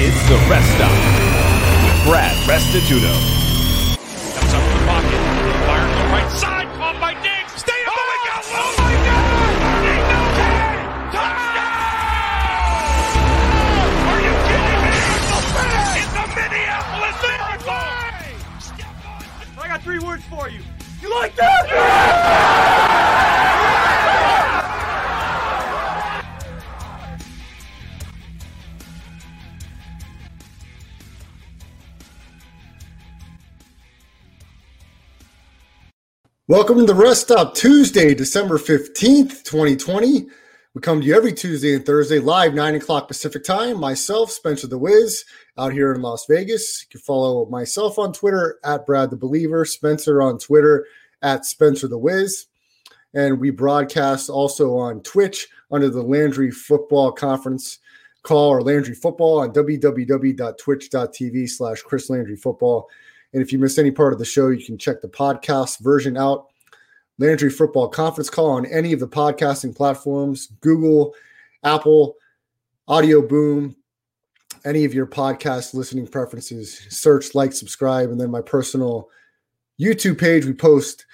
It's the rest stop with Brad Restituto. Comes up the pocket. Fire to the right side. Caught by Diggs. Stay up. Oh, my God. Oh, my God. Touchdown. Are you kidding me? It's the Minneapolis Miracle. I got three words for you. You like that? Welcome to the Rest Stop Tuesday, December 15th, 2020. We come to you every Tuesday and Thursday, live 9 o'clock Pacific time. Myself, Spencer the Wiz, out here in Las Vegas. You can follow myself on Twitter at Brad the Believer, Spencer on Twitter at Spencer the Wiz. And we broadcast also on Twitch under the Landry Football Conference call or Landry Football on www.twitch.tv slash Chris Landry Football. And if you miss any part of the show, you can check the podcast version out. Landry Football Conference Call on any of the podcasting platforms Google, Apple, Audioboom, any of your podcast listening preferences. Search, like, subscribe, and then my personal YouTube page. We post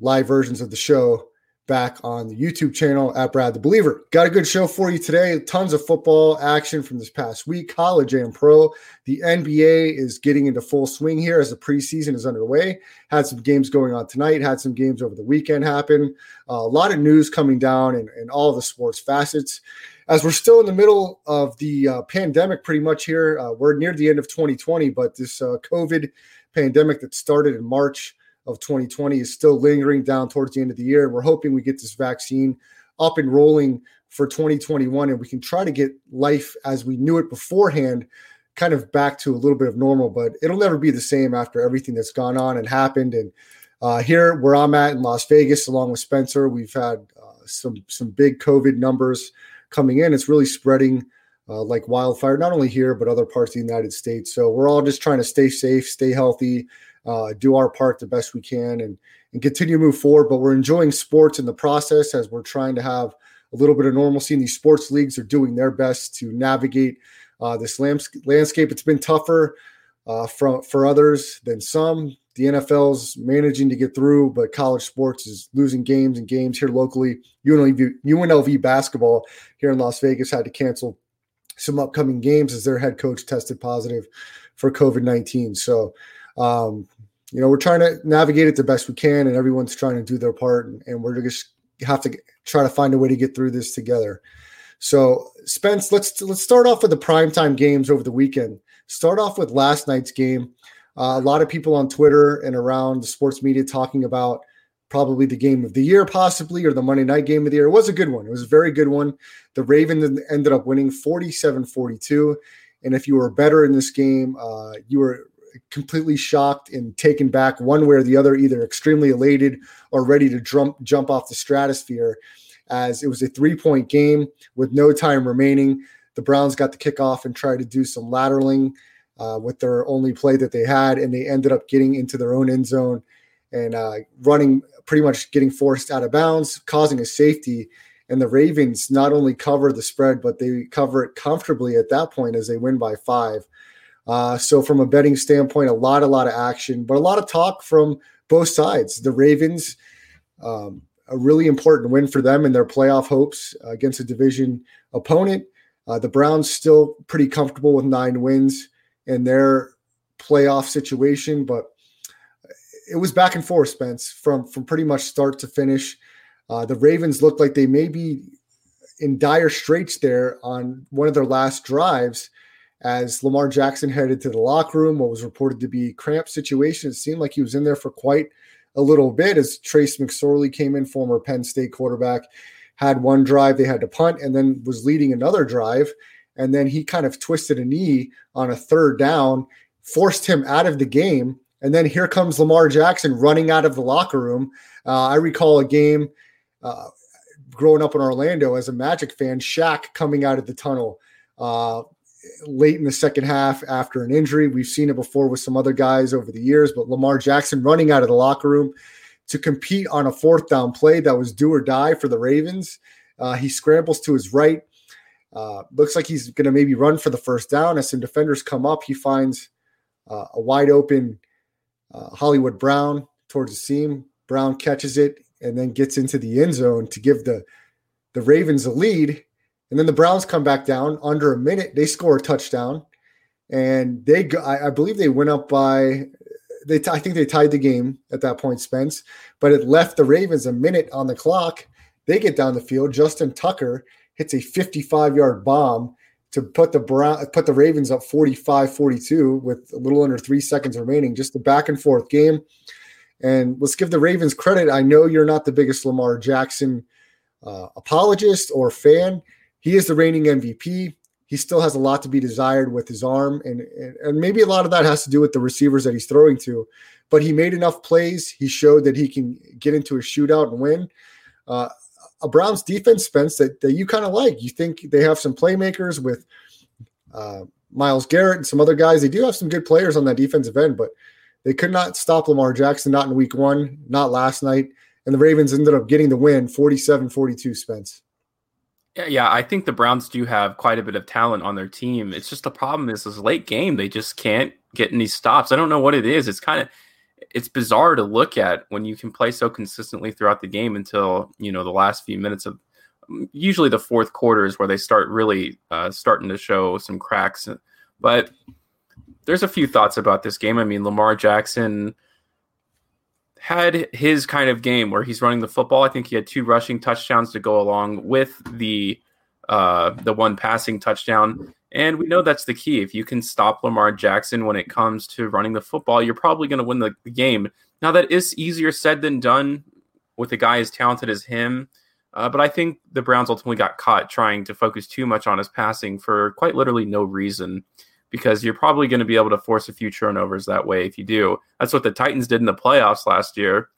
live versions of the show back on the YouTube channel at Brad the Believer. Got a good show for you today. Tons of football action from this past week, college and pro. The NBA is getting into full swing here as the preseason is underway. Had some games going on tonight, had some games over the weekend happen. Uh, a lot of news coming down in, in all the sports facets. As we're still in the middle of the uh, pandemic, pretty much here, uh, we're near the end of 2020, but this uh, COVID pandemic that started in March of 2020 is still lingering down towards the end of the year. We're hoping we get this vaccine up and rolling for 2021 and we can try to get life as we knew it beforehand kind of back to a little bit of normal, but it'll never be the same after everything that's gone on and happened. And uh, here, where I'm at in Las Vegas, along with Spencer, we've had uh, some some big COVID numbers coming in. It's really spreading uh, like wildfire, not only here but other parts of the United States. So we're all just trying to stay safe, stay healthy, uh, do our part the best we can, and and continue to move forward. But we're enjoying sports in the process as we're trying to have a little bit of normalcy. And these sports leagues are doing their best to navigate uh, this landscape. It's been tougher uh, for for others than some. The NFL's managing to get through, but college sports is losing games and games here locally. UNLV, UNLV basketball here in Las Vegas had to cancel some upcoming games as their head coach tested positive for COVID 19. So um, you know, we're trying to navigate it the best we can, and everyone's trying to do their part, and, and we're just have to try to find a way to get through this together. So, Spence, let's let's start off with the primetime games over the weekend. Start off with last night's game. Uh, a lot of people on Twitter and around the sports media talking about probably the game of the year, possibly, or the Monday night game of the year. It was a good one. It was a very good one. The Ravens ended up winning 47 42. And if you were bettor in this game, uh, you were completely shocked and taken back one way or the other, either extremely elated or ready to jump jump off the stratosphere. As it was a three point game with no time remaining, the Browns got the kickoff and tried to do some lateraling uh, with their only play that they had, and they ended up getting into their own end zone and uh, running pretty much getting forced out of bounds, causing a safety. And the Ravens not only cover the spread, but they cover it comfortably at that point as they win by five. Uh, so from a betting standpoint, a lot, a lot of action, but a lot of talk from both sides. The Ravens, um, a really important win for them and their playoff hopes against a division opponent. Uh, the Browns still pretty comfortable with nine wins in their playoff situation, but it was back and forth, Spence, from from pretty much start to finish. Uh, the Ravens looked like they may be in dire straits there on one of their last drives as Lamar Jackson headed to the locker room. What was reported to be cramped situation. It seemed like he was in there for quite a little bit as Trace McSorley came in, former Penn State quarterback, had one drive they had to punt and then was leading another drive. And then he kind of twisted a knee on a third down, forced him out of the game. And then here comes Lamar Jackson running out of the locker room. Uh, I recall a game uh, growing up in Orlando as a Magic fan, Shaq coming out of the tunnel uh, late in the second half after an injury. We've seen it before with some other guys over the years, but Lamar Jackson running out of the locker room to compete on a fourth down play that was do or die for the Ravens. Uh, he scrambles to his right. Uh, looks like he's going to maybe run for the first down. As some defenders come up, he finds uh, a wide open uh, Hollywood Brown towards the seam. Brown catches it and then gets into the end zone to give the the Ravens a lead. And then the Browns come back down under a minute. They score a touchdown, and they go, I, I believe they went up by they I think they tied the game at that point, Spence. But it left the Ravens a minute on the clock. They get down the field. Justin Tucker hits a 55 yard bomb to put the Brown put the Ravens up 45-42 with a little under three seconds remaining. Just a back and forth game. And let's give the Ravens credit. I know you're not the biggest Lamar Jackson uh, apologist or fan. He is the reigning MVP. He still has a lot to be desired with his arm, and, and, and maybe a lot of that has to do with the receivers that he's throwing to. But he made enough plays. He showed that he can get into a shootout and win. Uh, a Browns defense, Spence, that, that you kind of like. You think they have some playmakers with uh, Myles Garrett and some other guys. They do have some good players on that defensive end, but they could not stop Lamar Jackson, not in week one, not last night. And the Ravens ended up getting the win 47 42, Spence. Yeah, I think the Browns do have quite a bit of talent on their team. It's just the problem is this late game, they just can't get any stops. I don't know what it is. It's kind of it's bizarre to look at when you can play so consistently throughout the game until you know the last few minutes of usually the fourth quarter is where they start really uh, starting to show some cracks. But there's a few thoughts about this game. I mean, Lamar Jackson had his kind of game where he's running the football. I think he had two rushing touchdowns to go along with the uh, the one passing touchdown. And we know that's the key. If you can stop Lamar Jackson when it comes to running the football, you're probably going to win the, the, game. Now that is easier said than done with a guy as talented as him. Uh, but I think the Browns ultimately got caught trying to focus too much on his passing for quite literally no reason because you're probably going to be able to force a few turnovers that way if you do. That's what the Titans did in the playoffs last year.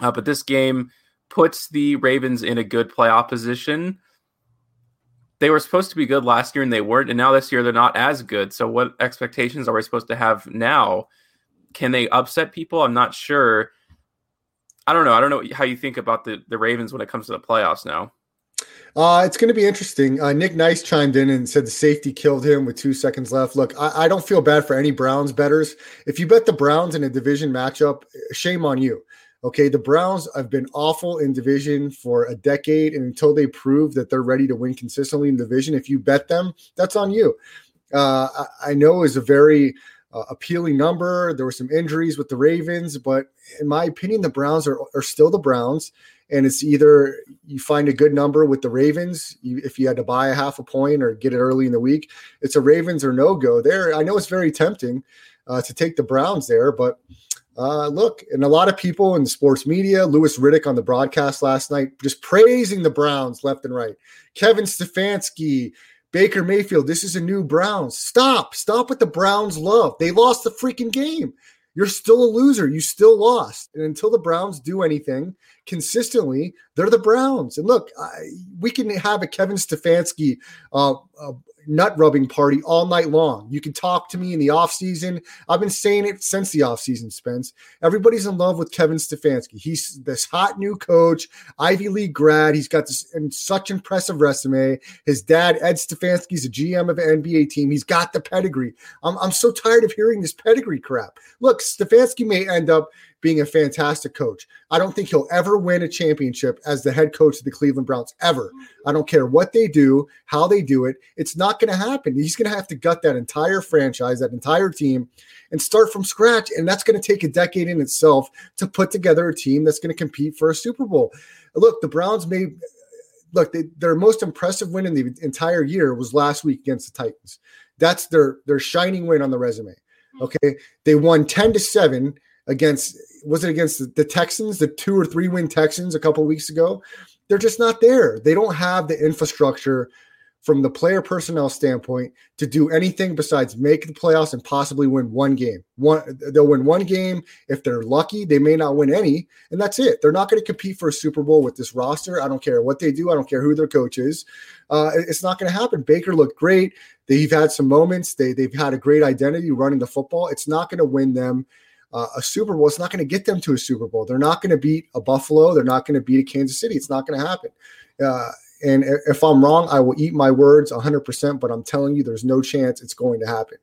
Uh, but this game puts the Ravens in a good playoff position. They were supposed to be good last year and they weren't, and now this year they're not as good. So, what expectations are we supposed to have now? Can they upset people? I'm not sure. I don't know. I don't know how you think about the, the Ravens when it comes to the playoffs now. Uh, it's going to be interesting. Uh, Nick Nice chimed in and said the safety killed him with two seconds left. Look, I, I, don't feel bad for any Browns bettors. If you bet the Browns in a division matchup, shame on you. Okay, the Browns have been awful in division for a decade, and until they prove that they're ready to win consistently in division, if you bet them, that's on you. Uh, I, I know is a very uh, appealing number. There were some injuries with the Ravens, but in my opinion, the Browns are, are still the Browns and it's either you find a good number with the Ravens you, if you had to buy a half a point or get it early in the week. It's a Ravens or no go there. I know it's very tempting uh, to take the Browns there, but uh, look, and a lot of people in the sports media, Louis Riddick on the broadcast last night, just praising the Browns left and right. Kevin Stefanski, Baker Mayfield, this is a new Browns. Stop, stop with the Browns love. They lost the freaking game you're still a loser. You still lost. And until the Browns do anything consistently, they're the Browns. And look, I, we can have a Kevin Stefanski uh, uh, nut rubbing party all night long. You can talk to me in the offseason. I've been saying it since the offseason, Spence. Everybody's in love with Kevin Stefanski. He's this hot new coach, Ivy League grad. He's got this and such impressive resume. His dad, Ed Stefanski, Stefanski's a GM of an NBA team. He's got the pedigree. I'm, I'm so tired of hearing this pedigree crap. Look, Stefanski may end up being a fantastic coach. I don't think he'll ever win a championship as the head coach of the Cleveland Browns ever. I don't care what they do, how they do it. It's not going to happen. He's going to have to gut that entire franchise, that entire team, and start from scratch. And that's going to take a decade in itself to put together a team that's going to compete for a Super Bowl. Look, the Browns may look they, their most impressive win in the entire year was last week against the Titans. That's their their shining win on the resume. Mm-hmm. Okay, they won ten to seven against was it against the, Texans, the two or three win Texans a couple weeks ago. They're just not there. They don't have the infrastructure from the player personnel standpoint to do anything besides make the playoffs and possibly win one game. One they'll win one game if they're lucky. They may not win any, and that's it. They're not going to compete for a Super Bowl with this roster. I don't care what they do. I don't care who their coach is. Uh, it's not going to happen. Baker looked great. They've had some moments. They they've had a great identity running the football. It's not going to win them. Uh, a Super Bowl. It's not going to get them to a Super Bowl. They're not going to beat a Buffalo. They're not going to beat a Kansas City. It's not going to happen. Uh, and if I'm wrong, I will eat my words 100%, but I'm telling you, there's no chance it's going to happen.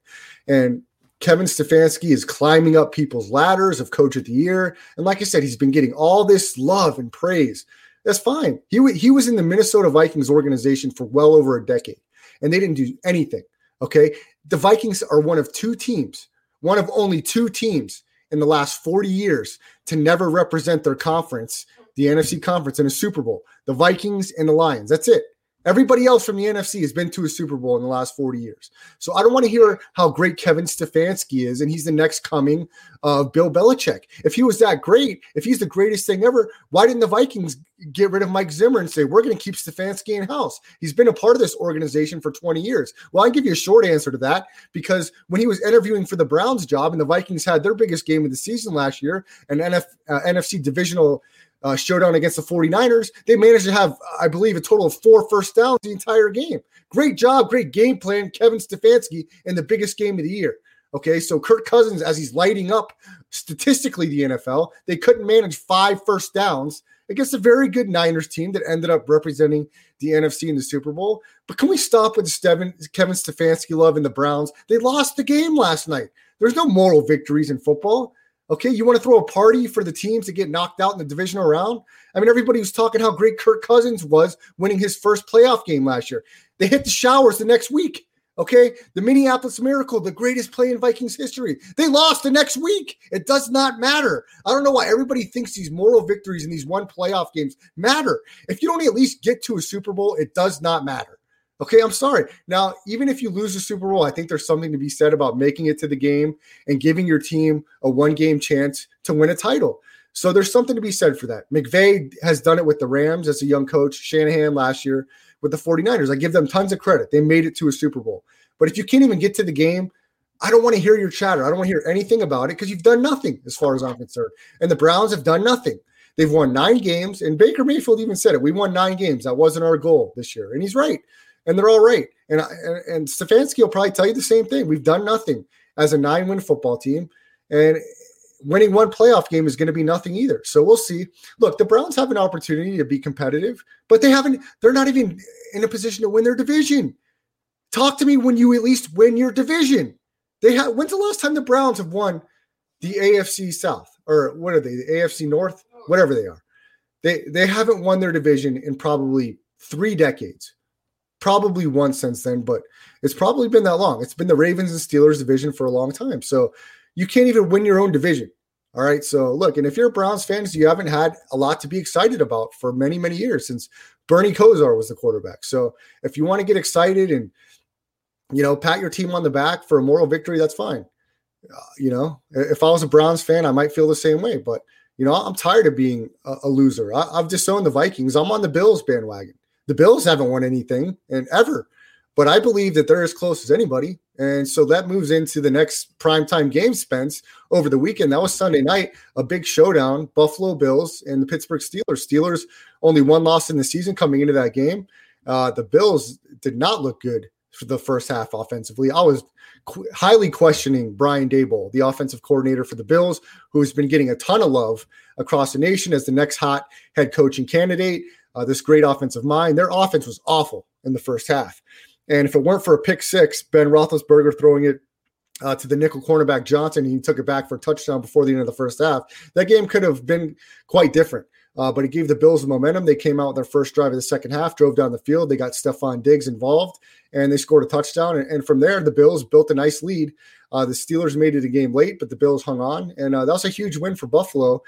And Kevin Stefanski is climbing up people's ladders of coach of the year. And like I said, he's been getting all this love and praise. That's fine. He, he was in the Minnesota Vikings organization for well over a decade, and they didn't do anything. Okay. The Vikings are one of two teams, one of only two teams in the last 40 years to never represent their conference the NFC conference in a Super Bowl. The Vikings and the Lions. That's it. Everybody else from the NFC has been to a Super Bowl in the last 40 years. So I don't want to hear how great Kevin Stefanski is and he's the next coming of Bill Belichick. If he was that great, if he's the greatest thing ever, why didn't the Vikings get rid of Mike Zimmer and say, we're going to keep Stefanski in house? He's been a part of this organization for 20 years. Well, I give you a short answer to that because when he was interviewing for the Browns job and the Vikings had their biggest game of the season last year, an NF, uh, NFC divisional uh, showdown against the 49ers, they managed to have, I believe, a total of four first downs the entire game. Great job, great game plan, Kevin Stefanski in the biggest game of the year. Okay, so Kirk Cousins, as he's lighting up statistically the NFL, they couldn't manage five first downs against a very good Niners team that ended up representing the NFC in the Super Bowl. But can we stop with the Kevin Stefanski love in the Browns? They lost the game last night. There's no moral victories in football. Okay, you want to throw a party for the teams to get knocked out in the divisional round? I mean, everybody was talking how great Kirk Cousins was winning his first playoff game last year. They hit the showers the next week. Okay, the Minneapolis Miracle, the greatest play in Vikings history. They lost the next week. It does not matter. I don't know why everybody thinks these moral victories in these one playoff games matter. If you don't at least get to a Super Bowl, it does not matter. Okay, I'm sorry. Now, even if you lose the Super Bowl, I think there's something to be said about making it to the game and giving your team a one game chance to win a title. So there's something to be said for that. McVay has done it with the Rams as a young coach, Shanahan last year with the 49ers. I give them tons of credit. They made it to a Super Bowl. But if you can't even get to the game, I don't want to hear your chatter. I don't want to hear anything about it because you've done nothing as far as I'm concerned. And the Browns have done nothing. They've won nine games, and Baker Mayfield even said it. We won nine games. That wasn't our goal this year. And he's right and they're all right. And and, Stefanski will probably tell you the same thing. We've done nothing as a nine-win football team, and winning one playoff game is going to be nothing either. So we'll see. Look, the Browns have an opportunity to be competitive, but they haven't. They're not even in a position to win their division. Talk to me when you at least win your division. They have. When's the last time the Browns have won the AFC South or what are they? The AFC North, whatever they are. They they haven't won their division in probably three decades probably once since then, but it's probably been that long. It's been the Ravens and Steelers division for a long time. So you can't even win your own division. All right. So look, and if you're a Browns fans, you haven't had a lot to be excited about for many, many years since Bernie Kosar was the quarterback. So if you want to get excited and you know pat your team on the back for a moral victory, that's fine. Uh, you know, if I was a Browns fan, I might feel the same way. But you know, I'm tired of being a, a loser. I, I've disowned the Vikings. I'm on the Bills bandwagon. The Bills haven't won anything and ever, but I believe that they're as close as anybody. And so that moves into the next primetime game, Spence, over the weekend. That was Sunday night, a big showdown Buffalo Bills and the Pittsburgh Steelers. Steelers only one loss in the season coming into that game. Uh, the Bills did not look good for the first half offensively. I was qu- highly questioning Brian Daboll, the offensive coordinator for the Bills, who's been getting a ton of love across the nation as the next hot head coaching candidate uh, this great offensive mind. Their offense was awful in the first half. And if it weren't for a pick six, Ben Roethlisberger throwing it uh, to the nickel cornerback Johnson. He took it back for a touchdown before the end of the first half. That game could have been quite different. Uh, but it gave the Bills the momentum. They came out with their first drive of the second half, drove down the field. They got Stefon Diggs involved, and they scored a touchdown. And, and from there, the Bills built a nice lead. Uh, the Steelers made it a game late, but the Bills hung on, and uh, that was a huge win for Buffalo.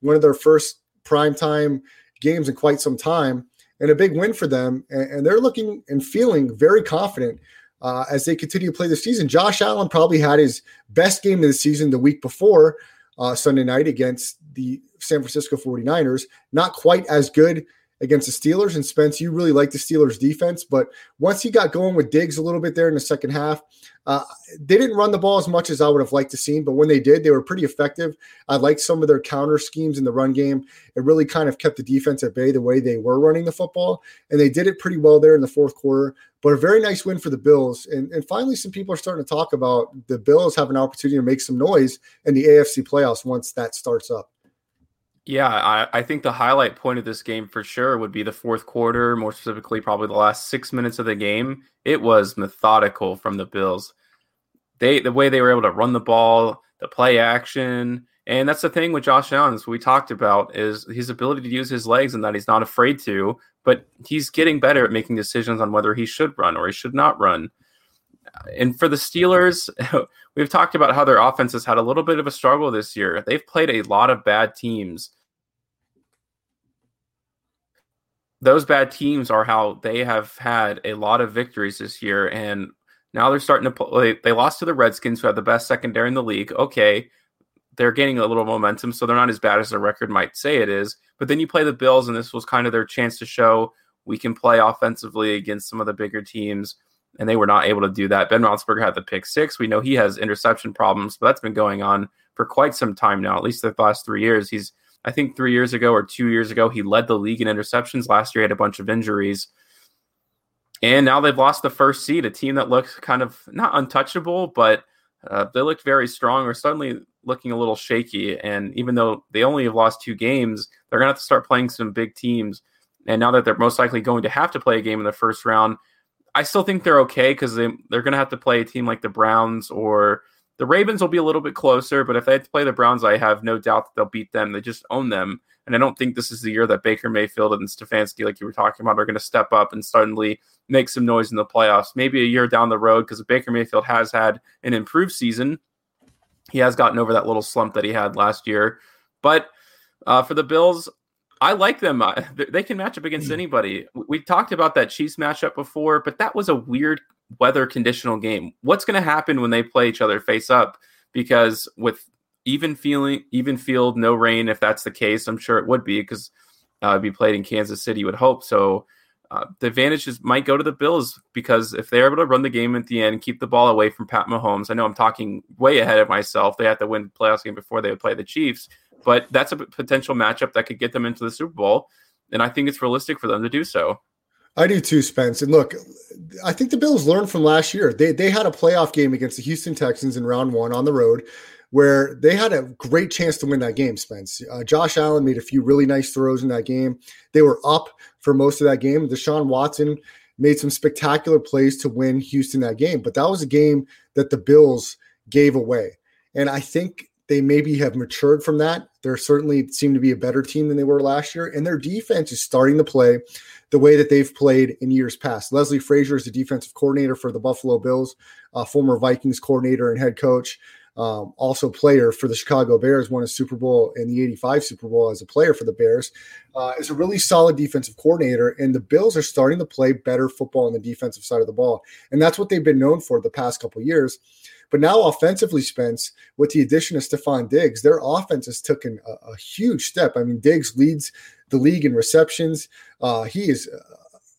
One of their first primetime games in quite some time, and a big win for them. And, and they're looking and feeling very confident uh, as they continue to play the season. Josh Allen probably had his best game of the season the week before uh, Sunday night against the San Francisco 49ers. Not quite as good against the Steelers. And Spence, you really like the Steelers defense, but once he got going with Diggs a little bit there in the second half, uh, they didn't run the ball as much as I would have liked to see, but when they did, they were pretty effective. I liked some of their counter schemes in the run game. It really kind of kept the defense at bay the way they were running the football, and they did it pretty well there in the fourth quarter. But a very nice win for the Bills, and, and finally, some people are starting to talk about the Bills have an opportunity to make some noise in the AFC playoffs once that starts up. Yeah, I, I, think the highlight point of this game for sure would be the fourth quarter, more specifically, probably the last six minutes of the game. It was methodical from the Bills. They the way they were able to run the ball, the play action, and that's the thing with Josh Allen. We talked about, is his ability to use his legs and that he's not afraid to. But he's getting better at making decisions on whether he should run or he should not run. And for the Steelers, we've talked about how their offense has had a little bit of a struggle this year. They've played a lot of bad teams those bad teams are how they have had a lot of victories this year. And now they're starting to play. They lost to the Redskins, who had the best secondary in the league. Okay, they're gaining a little momentum, so they're not as bad as their record might say it is. But then you play the Bills, and this was kind of their chance to show we can play offensively against some of the bigger teams. And they were not able to do that. Ben Roethlisberger had the pick six. We know he has interception problems, but that's been going on for quite some time now. At least the last three years, he's I think three years ago or two years ago, he led the league in interceptions. Last year, he had a bunch of injuries. And now they've lost the first seed, a team that looked kind of not untouchable, but uh, they looked very strong or suddenly looking a little shaky. And even though they only have lost two games, they're going to have to start playing some big teams. And now that they're most likely going to have to play a game in the first round, I still think they're okay because they, they're going to have to play a team like the Browns or the Ravens will be a little bit closer, but if they have to play the Browns, I have no doubt that they'll beat them. They just own them. And I don't think this is the year that Baker Mayfield and Stefanski, like you were talking about, are going to step up and suddenly make some noise in the playoffs. Maybe a year down the road, because Baker Mayfield has had an improved season. He has gotten over that little slump that he had last year. But uh, for the Bills, I like them. Uh, they can match up against anybody. We talked about that Chiefs matchup before, but that was a weird weather conditional game. What's going to happen when they play each other face up? Because with even feeling, even field, no rain, if that's the case, I'm sure it would be because uh, it'd be played in Kansas City. Would hope so. Uh, the advantages might go to the Bills because if they're able to run the game at the end, keep the ball away from Pat Mahomes. I know I'm talking way ahead of myself. They have to win the playoffs game before they would play the Chiefs, but that's a potential matchup that could get them into the Super Bowl, and I think it's realistic for them to do so. I do too, Spence. And look, I think the Bills learned from last year. They they had a playoff game against the Houston Texans in round one on the road, where they had a great chance to win that game. Spence, uh, Josh Allen made a few really nice throws in that game. They were up for most of that game. Deshaun Watson made some spectacular plays to win Houston that game, but that was a game that the Bills gave away. And I think they maybe have matured from that. They're certainly seem to be a better team than they were last year, and their defense is starting to play the way that they've played in years past. Leslie Frazier is the defensive coordinator for the Buffalo Bills, former Vikings coordinator and head coach, um, also player for the Chicago Bears, won a Super Bowl in the 85 Super Bowl as a player for the Bears, uh, is a really solid defensive coordinator. And the Bills are starting to play better football on the defensive side of the ball. And that's what they've been known for the past couple years. But now offensively, Spence, with the addition of Stefon Diggs, their offense has taken a, a huge step. I mean, Diggs leads the league in receptions. Uh, he is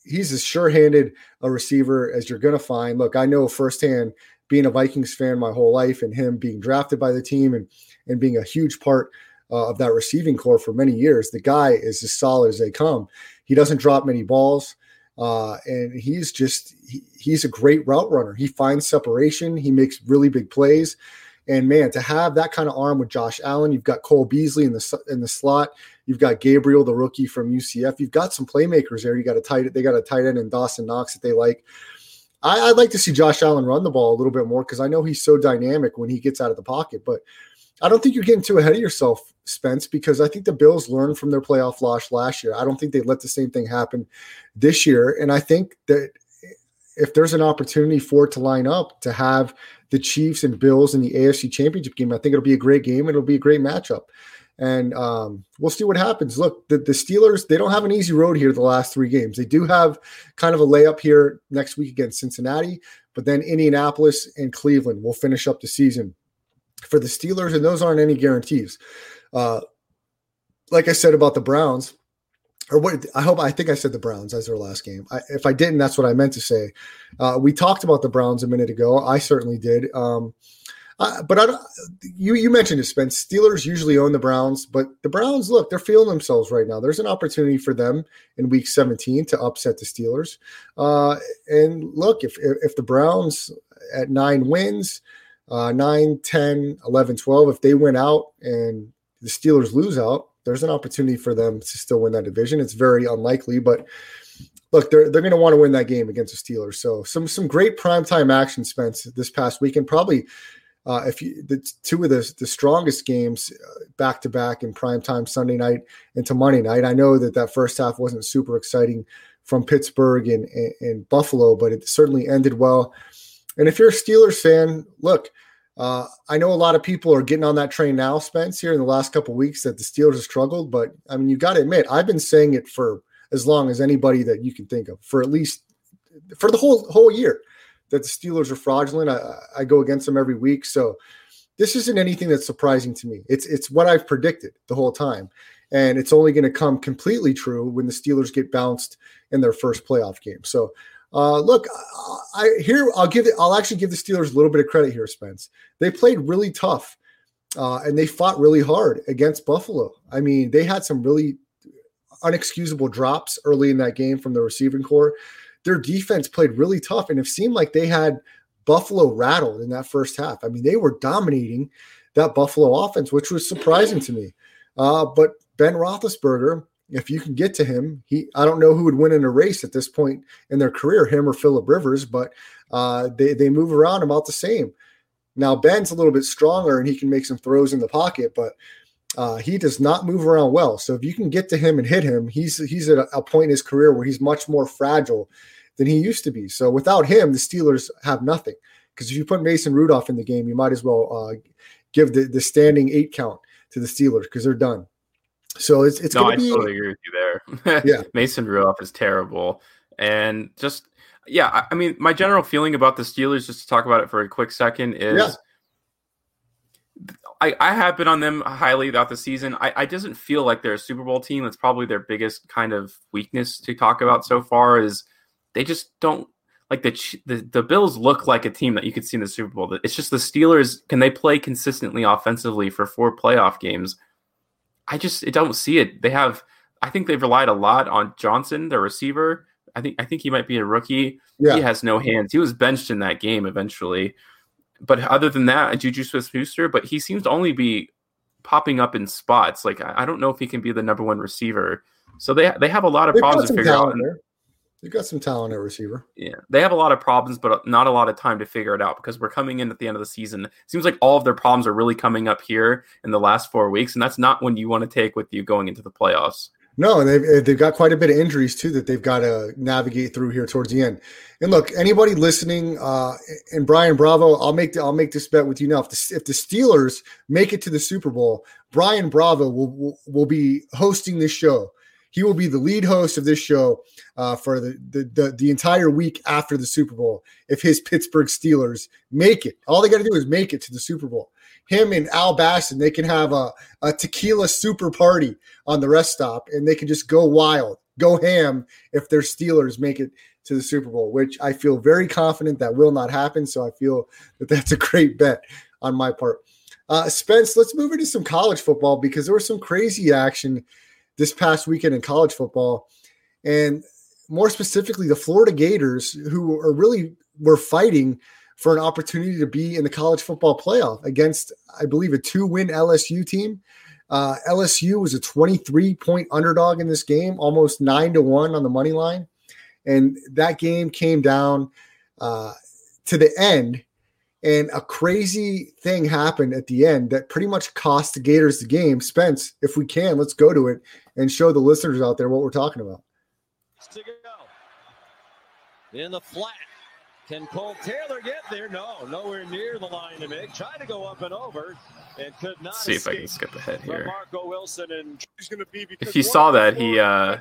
he's as sure-handed a receiver as you're going to find. Look, I know firsthand being a Vikings fan my whole life and him being drafted by the team and and being a huge part uh, of that receiving corps for many years. The guy is as solid as they come. He doesn't drop many balls. Uh, and he's just he, he's a great route runner. He finds separation. He makes really big plays. And man, to have that kind of arm with Josh Allen, you've got Cole Beasley in the in the slot. You've got Gabriel, the rookie from UCF. You've got some playmakers there. You got a tight they got a tight end in Dawson Knox that they like. I, would like to see Josh Allen run the ball a little bit more because I know he's so dynamic when he gets out of the pocket. But I don't think you're getting too ahead of yourself, Spence, because I think the Bills learned from their playoff loss last year. I don't think they let the same thing happen this year. And I think that if there's an opportunity for it to line up to have the Chiefs and Bills in the AFC Championship game, I think it'll be a great game and it'll be a great matchup. And um, we'll see what happens. Look, the, the Steelers, they don't have an easy road here the last three games. They do have kind of a layup here next week against Cincinnati, but then Indianapolis and Cleveland will finish up the season for the Steelers, and those aren't any guarantees. Uh, like I said about the Browns, or what I hope I think I said the Browns as their last game. I, if I didn't, that's what I meant to say. Uh, we talked about the Browns a minute ago. I certainly did. Um, but I don't, you you mentioned it, Spence. Steelers usually own the Browns, but the Browns look they're feeling themselves right now. There's an opportunity for them in Week 17 to upset the Steelers. Uh, and look, if if the Browns at nine wins, uh, 9, 10, 11, 12, if they win out and the Steelers lose out, there's an opportunity for them to still win that division. It's very unlikely, but look, they're they're going to want to win that game against the Steelers. So some some great primetime action, Spence, this past weekend. Probably uh, if you the two of the the strongest games back to back in prime time Sunday night into Monday night. I know that that first half wasn't super exciting from Pittsburgh and, and, and Buffalo, but it certainly ended well. And if you're a Steelers fan, look, uh, I know a lot of people are getting on that train now, Spence, here in the last couple weeks that the Steelers have struggled. But I mean, you got to admit, I've been saying it for as long as anybody that you can think of, for at least for the whole whole year that the Steelers are fraudulent. I, I go against them every week. So this isn't anything that's surprising to me. It's it's what I've predicted the whole time. And it's only going to come completely true when the Steelers get bounced in their first playoff game. So uh, look, I here I'll give it, I'll actually give the Steelers a little bit of credit here, Spence. They played really tough uh, and they fought really hard against Buffalo. I mean, they had some really unexcusable drops early in that game from the receiving corps their defense played really tough and it seemed like they had Buffalo rattled in that first half. I mean, they were dominating that Buffalo offense, which was surprising to me. Uh, but Ben Roethlisberger, if you can get to him, he I don't know who would win in a race at this point in their career, him or Philip Rivers, but uh, they they move around about the same. Now Ben's a little bit stronger and he can make some throws in the pocket, but uh, he does not move around well. So if you can get to him and hit him, he's he's at a, a point in his career where he's much more fragile than he used to be. So without him, the Steelers have nothing. Because if you put Mason Rudolph in the game, you might as well uh, give the, the standing eight count to the Steelers because they're done. So it's it's no, going to be. I totally agree with you there. yeah, Mason Rudolph is terrible, and just yeah, I, I, mean, my general feeling about the Steelers, just to talk about it for a quick second, is. Yeah. I, I have been on them highly throughout the season. I, I doesn't feel like they're a Super Bowl team. That's probably their biggest kind of weakness to talk about so far is they just don't like the, the the Bills look like a team that you could see in the Super Bowl. It's just the Steelers can they play consistently offensively for four playoff games? I just I don't see it. They have I think they've relied a lot on Johnson, their receiver. I think I think he might be a rookie. Yeah. He has no hands. He was benched in that game eventually. But other than that, Juju Smith Schuster, but he seems to only be popping up in spots. Like I don't know if he can be the number one receiver. So they they have a lot of they problems to figure out. There. They've got some talent at receiver. Yeah, they have a lot of problems, but not a lot of time to figure it out because we're coming in at the end of the season. It seems like all of their problems are really coming up here in the last four weeks, and that's not when you want to take with you going into the playoffs. No, and they've eh, they've got quite a bit of injuries too that they've got to navigate through here towards the end. And look, anybody listening, uh, and Brian Bravo, I'll make the, I'll make this bet with you now. If the, if the Steelers make it to the Super Bowl, Brian Bravo will, will, will be hosting this show he will be the lead host of this show uh, for the, the, the the entire week after the Super Bowl. If his Pittsburgh Steelers make it, all they got to do is make it to the Super Bowl. Him and Al Basson, they can have a, a tequila super party on the rest stop, and they can just go wild, go ham if their Steelers make it to the Super Bowl, which I feel very confident that will not happen. So I feel that that's a great bet on my part. Uh, Spence, let's move into some college football because there was some crazy action this past weekend in college football. And more specifically, the Florida Gators, who are really were fighting for an opportunity to be in the college football playoff against, I believe, a two win LSU team. Uh, LSU was a 23 point underdog in this game, almost nine to one on the money line. And that game came down uh, to the end. And a crazy thing happened at the end that pretty much cost the Gators the game. Spence, if we can, let's go to it and show the listeners out there what we're talking about. To go. In the flat. Can Cole Taylor get there? No, nowhere near the line to make. Trying to go up and over and could not Let's see if I can skip ahead here. Marco Wilson and He's going to be If you saw that, he uh,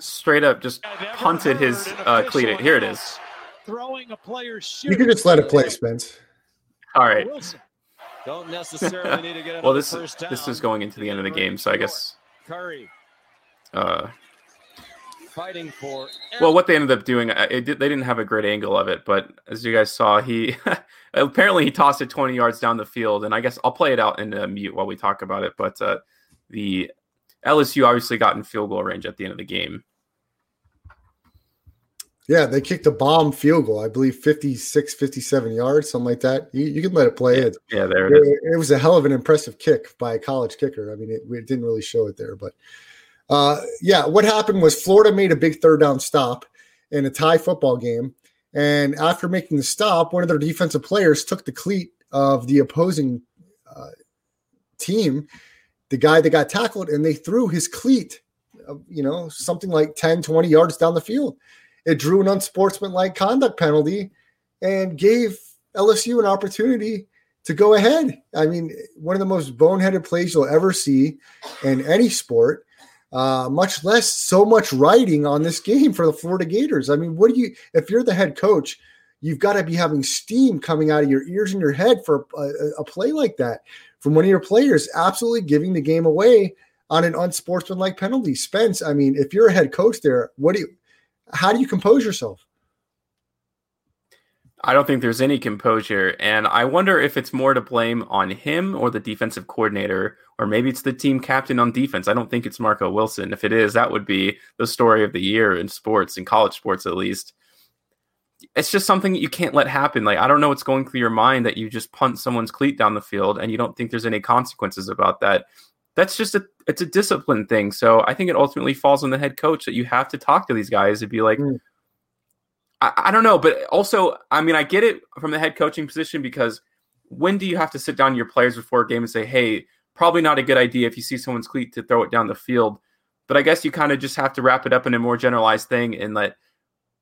straight up just punted his heard an uh, cleat. Here it is. Throwing a player's shoe. You can just let it play, Spence. All right. Don't necessarily need to get it. Well, this first down. this is going into the end of the game, so I guess. Curry Uh, fighting for. well, what they ended up doing, uh, it did, they didn't have a great angle of it, but as you guys saw, he apparently he tossed it 20 yards down the field, and I guess I'll play it out in uh, mute while we talk about it. But uh, the LSU obviously got in field goal range at the end of the game. Yeah, they kicked a bomb field goal, I believe 56, 57 yards, something like that. You, you can let it play. It, Yeah, there it is. it, it was a hell of an impressive kick by a college kicker. I mean, it, it didn't really show it there, but uh, yeah, what happened was Florida made a big third down stop in a tie football game. And after making the stop, one of their defensive players took the cleat of the opposing uh, team, the guy that got tackled, and they threw his cleat, uh, you know, something like 10, 20 yards down the field. It drew an unsportsmanlike conduct penalty and gave LSU an opportunity to go ahead. I mean, one of the most boneheaded plays you'll ever see in any sport. Uh, much less so much writing on this game for the Florida Gators. I mean, what do you, if you're the head coach, you've got to be having steam coming out of your ears and your head for a, a, play like that from one of your players, absolutely giving the game away on an unsportsmanlike penalty. Spence, I mean, if you're a head coach there, what do you, how do you compose yourself? I don't think there's any composure, and I wonder if it's more to blame on him or the defensive coordinator, or maybe it's the team captain on defense. I don't think it's Marco Wilson. If it is, that would be the story of the year in sports, in college sports at least. It's just something that you can't let happen. Like I don't know what's going through your mind that you just punt someone's cleat down the field and you don't think there's any consequences about that. That's just a it's a discipline thing. So I think it ultimately falls on the head coach that you have to talk to these guys and be like, Mm. I, I don't know, but also, I mean, I get it from the head coaching position because when do you have to sit down your players before a game and say, hey, probably not a good idea if you see someone's cleat to throw it down the field. But I guess you kind of just have to wrap it up in a more generalized thing and let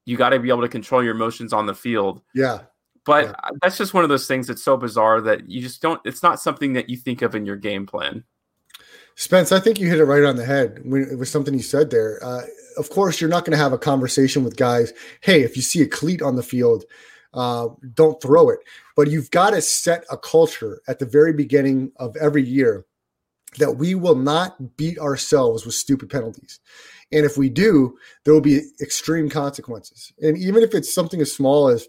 you got to be able to control your emotions on the field. Yeah. But Yeah. that's just one of those things that's so bizarre that you just don't, it's not something that you think of in your game plan. Spence, I think you hit it right on the head when it was something you said there. Uh, of course, you're not going to have a conversation with guys. Hey, if you see a cleat on the field, uh, don't throw it. But you've got to set a culture at the very beginning of every year that we will not beat ourselves with stupid penalties. And if we do, there will be extreme consequences. And even if it's something as small as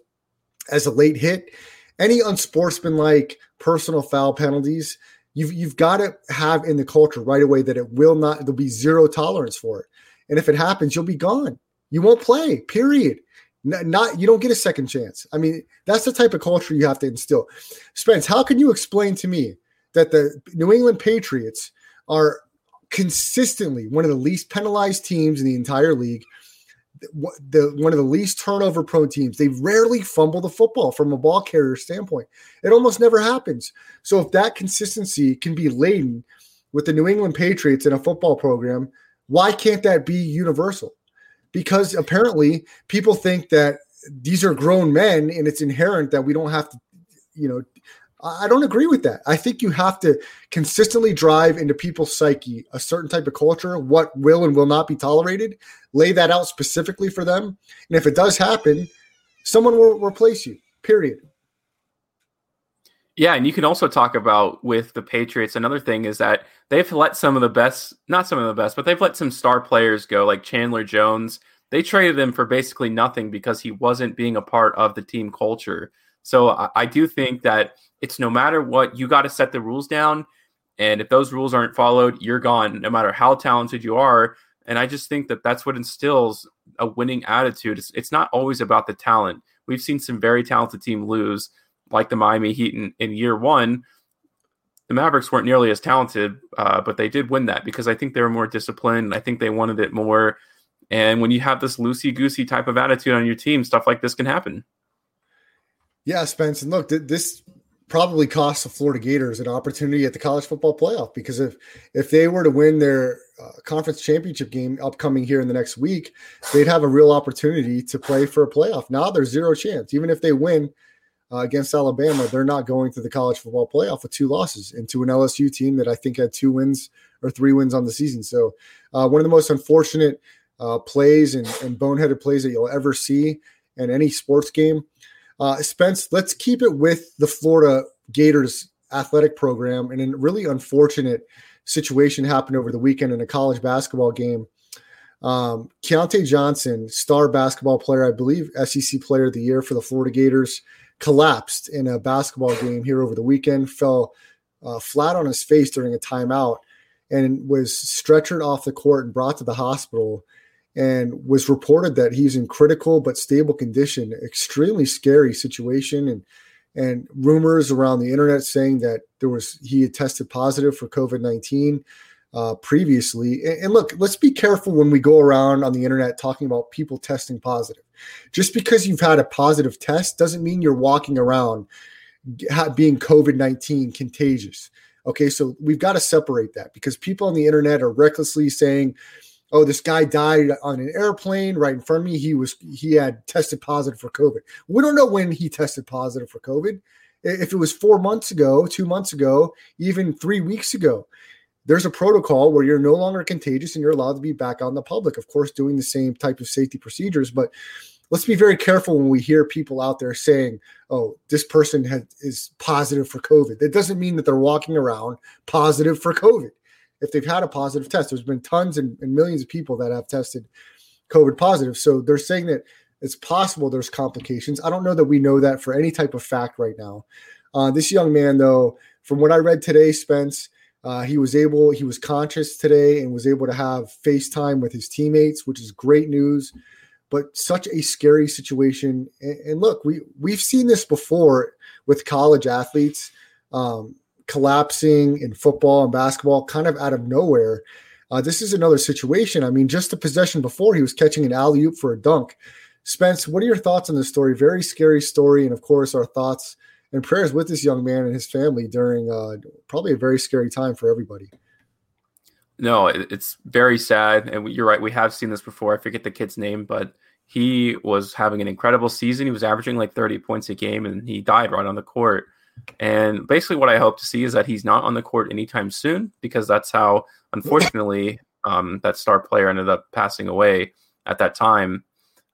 as a late hit, any unsportsmanlike personal foul penalties, you've you've got to have in the culture right away that it will not there'll be zero tolerance for it. And if it happens, you'll be gone. You won't play. Period. Not you don't get a second chance. I mean, that's the type of culture you have to instill. Spence, how can you explain to me that the New England Patriots are consistently one of the least penalized teams in the entire league? The, one of the least turnover prone teams. They rarely fumble the football from a ball carrier standpoint. It almost never happens. So if that consistency can be laden with the New England Patriots in a football program, why can't that be universal? Because apparently people think that these are grown men and it's inherent that we don't have to, you know, I don't agree with that. I think you have to consistently drive into people's psyche a certain type of culture, what will and will not be tolerated, lay that out specifically for them. And if it does happen, someone will replace you, period. Yeah, and you can also talk about with the Patriots. Another thing is that they've let some of the best, not some of the best, but they've let some star players go, like Chandler Jones. They traded him for basically nothing because he wasn't being a part of the team culture. So I, I do think that it's no matter what, you got to set the rules down. And if those rules aren't followed, you're gone, no matter how talented you are. And I just think that that's what instills a winning attitude. It's, it's not always about the talent. We've seen some very talented team lose, like the Miami Heat in, in year one. The Mavericks weren't nearly as talented, uh, but they did win that because I think they were more disciplined. I think they wanted it more. And when you have this loosey goosey type of attitude on your team, stuff like this can happen. Yeah, Spence, and look, th- this probably costs the Florida Gators an opportunity at the college football playoff because if if they were to win their uh, conference championship game upcoming here in the next week, they'd have a real opportunity to play for a playoff. Now there's zero chance. Even if they win uh, against Alabama, they're not going to the college football playoff with two losses into an LSU team that I think had two wins or three wins on the season. So uh, one of the most unfortunate uh, plays and, and boneheaded plays that you'll ever see in any sports game. Uh, Spence, let's keep it with the Florida Gators athletic program and a really unfortunate situation happened over the weekend in a college basketball game. Um, Keyontae Johnson, star basketball player, I believe SEC player of the year for the Florida Gators, collapsed in a basketball game here over the weekend, fell uh, flat on his face during a timeout, and was stretchered off the court and brought to the hospital and was reported that he's in critical but stable condition. Extremely scary situation, and and rumors around the internet saying that there was he had tested positive for COVID nineteen uh, previously. And, and look, let's be careful when we go around on the internet talking about people testing positive. Just because you've had a positive test doesn't mean you're walking around being COVID nineteen contagious. Okay, so we've got to separate that because people on the internet are recklessly saying oh, this guy died on an airplane right in front of me. He was he had tested positive for COVID. We don't know when he tested positive for COVID. If it was four months ago, two months ago, even three weeks ago, there's a protocol where you're no longer contagious and you're allowed to be back on the public. Of course, doing the same type of safety procedures, but let's be very careful when we hear people out there saying, "Oh, this person has, is positive for COVID." That doesn't mean that they're walking around positive for COVID if they've had a positive test. There's been tons and, and millions of people that have tested COVID positive. So they're saying that it's possible there's complications. I don't know that we know that for any type of fact right now. Uh, this young man, though, from what I read today, Spence, uh, he was able, he was conscious today and was able to have FaceTime with his teammates, which is great news. But such a scary situation. And, and look, we we've seen this before with college athletes. Um, collapsing in football and basketball kind of out of nowhere. Uh, this is another situation. I mean, just the possession before, he was catching an alley oop for a dunk. Spence, what are your thoughts on this story? Very scary story. And of course, our thoughts and prayers with this young man and his family during uh, probably a very scary time for everybody. No, it's very sad. And you're right. We have seen this before. I forget the kid's name, but he was having an incredible season. He was averaging like 30 points a game and he died right on the court. And basically, what I hope to see is that he's not on the court anytime soon, because that's how, unfortunately, um, that star player ended up passing away at that time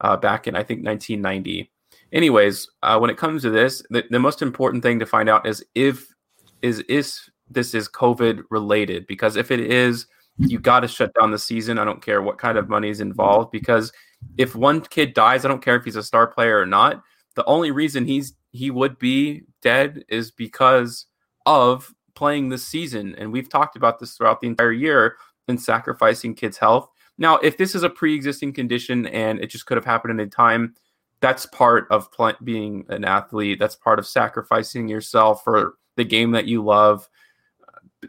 uh, back in, I think, 1990. Anyways, uh, when it comes to this, the, the most important thing to find out is if is is this is COVID related, because if it is, you got to shut down the season. I don't care what kind of money is involved, because if one kid dies, I don't care if he's a star player or not. The only reason he's he would be dead is because of playing this season. And we've talked about this throughout the entire year and sacrificing kids' health. Now, if this is a pre existing condition and it just could have happened in time, that's part of pl- being an athlete. That's part of sacrificing yourself for the game that you love.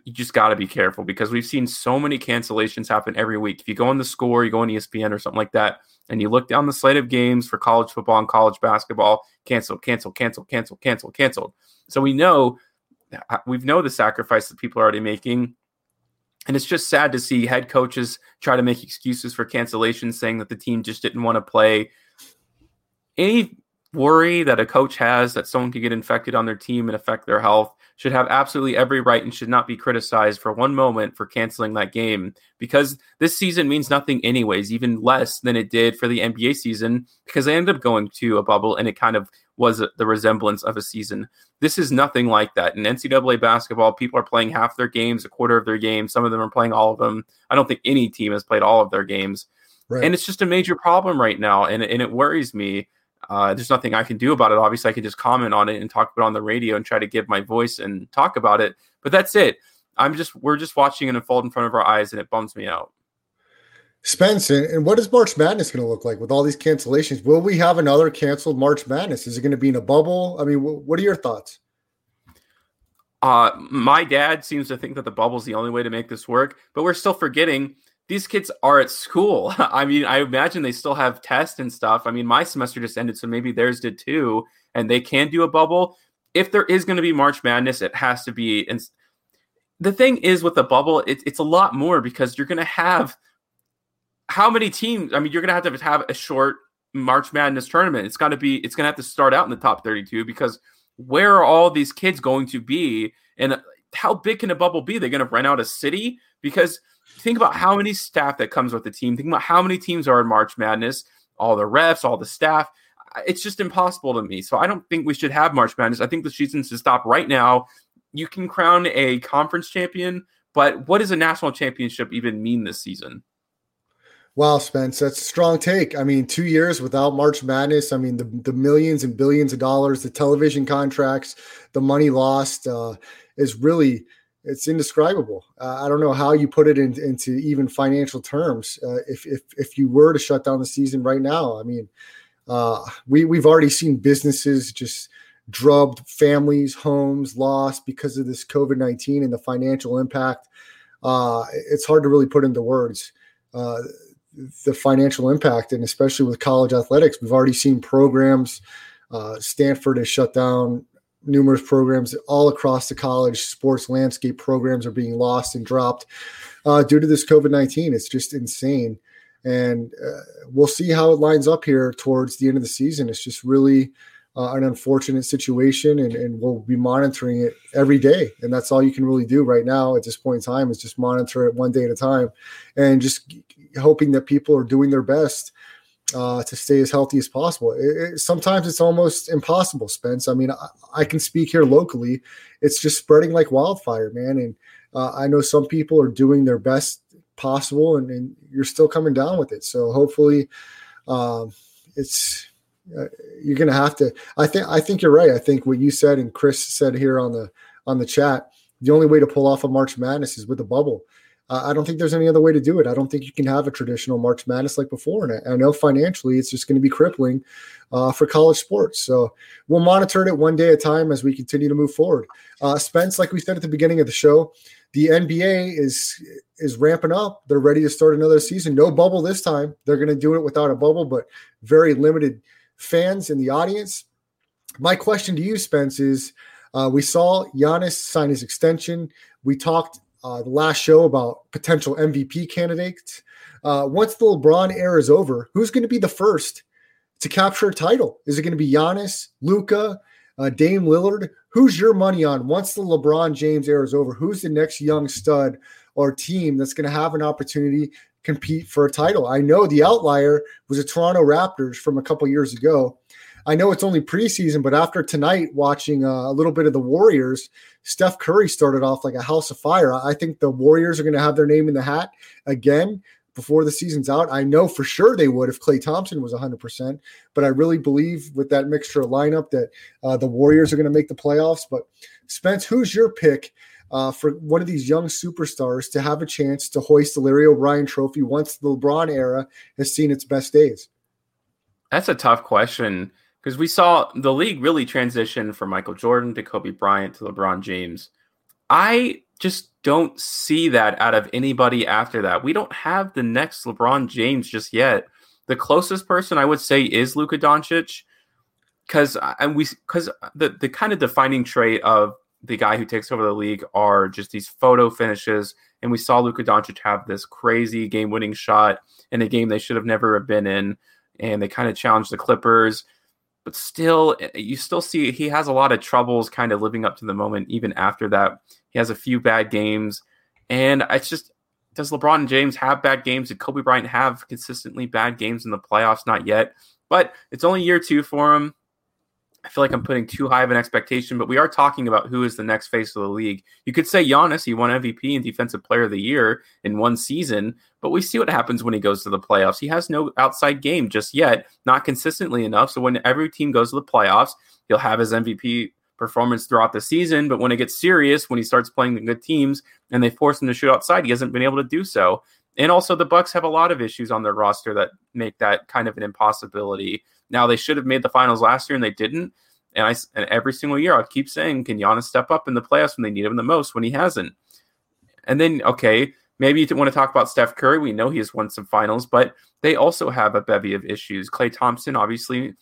You just got to be careful because we've seen so many cancellations happen every week. If you go on the score, you go on ESPN or something like that, and you look down the slate of games for college football and college basketball, cancel, cancel, cancel, cancel, cancel, canceled. So we know uh, we've know the sacrifice that people are already making. And it's just sad to see head coaches try to make excuses for cancellations, saying that the team just didn't want to play. Any worry that a coach has that someone could get infected on their team and affect their health should have absolutely every right and should not be criticized for one moment for canceling that game. Because this season means nothing anyways even less than it did for the nba season because they ended up going to a bubble and it kind of was the resemblance of a season. This is nothing like that. In ncaa basketball people are playing half their games a quarter of their games. Some of them are playing all of them. I don't think any team has played all of their games. Right. and it's just a major problem right now and, and it worries me uh, there's nothing I can do about it. Obviously, I can just comment on it and talk about it on the radio and try to give my voice and talk about it. But that's it. I'm just we're just watching it unfold in front of our eyes, and it bums me out. Spence, and what is March Madness going to look like with all these cancellations? Will we have another canceled March Madness? Is it going to be in a bubble? I mean, what are your thoughts? Uh, my dad seems to think that the bubble is the only way to make this work, but we're still forgetting these kids are at school. I mean, I imagine they still have tests and stuff. I mean, my semester just ended, so maybe theirs did too. and they can do a bubble. If there is going to be March Madness, it has to be. And the thing is with the bubble, it, it's a lot more because you're going to have how many teams? I mean, you're going to have to have a short March Madness tournament. It's got to be. It's going to have to start out in the top 32 because where are all these kids going to be? And how big can a bubble be? They're going to rent out a city because think about how many staff that comes with the team. Think about how many teams are in March Madness, all the refs, all the staff. It's just impossible to me. So I don't think we should have March Madness. I think the season should stop right now. You can crown a conference champion, but what does a national championship even mean this season? Wow, Spence, that's a strong take. I mean, two years without March Madness. I mean, the, the millions and billions of dollars, the television contracts, the money lost uh, is really it's indescribable. Uh, I don't know how you put it in, into even financial terms. Uh, if, if if you were to shut down the season right now, I mean, uh, we we've already seen businesses just drubbed, families, homes lost because of this COVID nineteen and the financial impact. Uh, it's hard to really put into words uh, the financial impact, and especially with college athletics, we've already seen programs. Uh, Stanford has shut down numerous programs all across the college sports landscape. Programs are being lost and dropped uh, due to this COVID 19. It's just insane. And uh, we'll see how it lines up here towards the end of the season. It's just really uh, an unfortunate situation, and, and we'll be monitoring it every day. And that's all you can really do right now at this point in time is just monitor it one day at a time and just hoping that people are doing their best uh, to stay as healthy as possible. It, it, sometimes it's almost impossible, Spence. I mean, I, I, can speak here locally. It's just spreading like wildfire, man. And uh, I know some people are doing their best possible, and, and you're still coming down with it. So hopefully, um, it's uh, you're going to have to. I think I think you're right. I think what you said and Chris said here on the on the chat. The only way to pull off a March Madness is with a bubble. I don't think there's any other way to do it. I don't think you can have a traditional March Madness like before. And I, I know financially it's just going to be crippling uh, for college sports. So we'll monitor it one day at a time as we continue to move forward. Uh, Spence, like we said at the beginning of the show, the NBA is is ramping up. They're ready to start another season. No bubble this time. They're going to do it without a bubble, but very limited fans in the audience. My question to you, Spence, is uh, we saw Giannis sign his extension. We talked uh, the last show about potential MVP candidates. Uh, once the LeBron era is over, who's going to be the first to capture a title? Is it going to be Giannis, Luka, uh, Dame Lillard? Who's your money on once the LeBron James era is over? Who's the next young stud or team that's going to have an opportunity compete for a title? I know the outlier was the Toronto Raptors from a couple years ago. I know it's only preseason, but after tonight, watching uh, a little bit of the Warriors, Steph Curry started off like a house of fire. I think the Warriors are going to have their name in the hat again before the season's out. I know for sure they would if Klay Thompson was 100%, but I really believe with that mixture of lineup that uh, the Warriors are going to make the playoffs. But Spence, who's your pick uh, for one of these young superstars to have a chance to hoist the Larry O'Brien trophy once the LeBron era has seen its best days? That's a tough question because we saw the league really transition from Michael Jordan to Kobe Bryant to LeBron James. I just don't see that out of anybody after that. We don't have the next LeBron James just yet. The closest person I would say is Luka Doncic, because and we because the the kind of defining trait of the guy who takes over the league are just these photo finishes. And we saw Luka Doncic have this crazy game winning shot in a game they should have never have been in. And they kind of challenged the Clippers but still, eh, you still see he has a lot of troubles kind of living up to the moment, even after that. He has a few bad games. And it's just, does LeBron and James have bad games? Did Kobe Bryant have consistently bad games in the playoffs? Not yet. But it's only year two for him. I feel like I'm putting too high of an expectation, but we are talking about who is the next face of the league. You could say Giannis, he won MVP and Defensive Player of the Year in one season, but we see what happens when he goes to the playoffs. He has no outside game just yet, not consistently enough. So when every team goes to the playoffs, he'll have his MVP performance throughout the season. But when it gets serious, when he starts playing the good teams and they force him to shoot outside, he hasn't been able to do so. And also, the Bucks have a lot of issues on their roster that make that kind of an impossibility. Now, they should have made the finals last year and they didn't. And I and every single year I keep saying, can Giannis step up in the playoffs when they need him the most when he hasn't? And then okay, maybe you want to talk about Steph Curry. We know he has won some finals, but they also have a bevy of issues. Klay Thompson, obviously,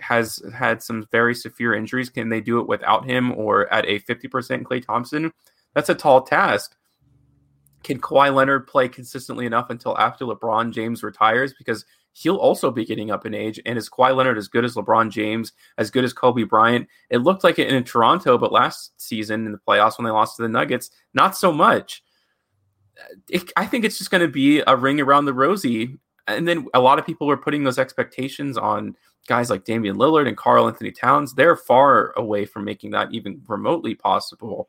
has had some very severe injuries. Can they do it without him or at a 50% Klay Thompson? That's a tall task. Can Kawhi Leonard play consistently enough until after LeBron James retires? Because he'll also be getting up in age. And is Kawhi Leonard as good as LeBron James, as good as Kobe Bryant? It looked like it in Toronto, but last season in the playoffs when they lost to the Nuggets, not so much. It, I think it's just going to be a ring around the rosy. And then a lot of people were putting those expectations on guys like Damian Lillard and Karl-Anthony Towns. They're far away from making that even remotely possible.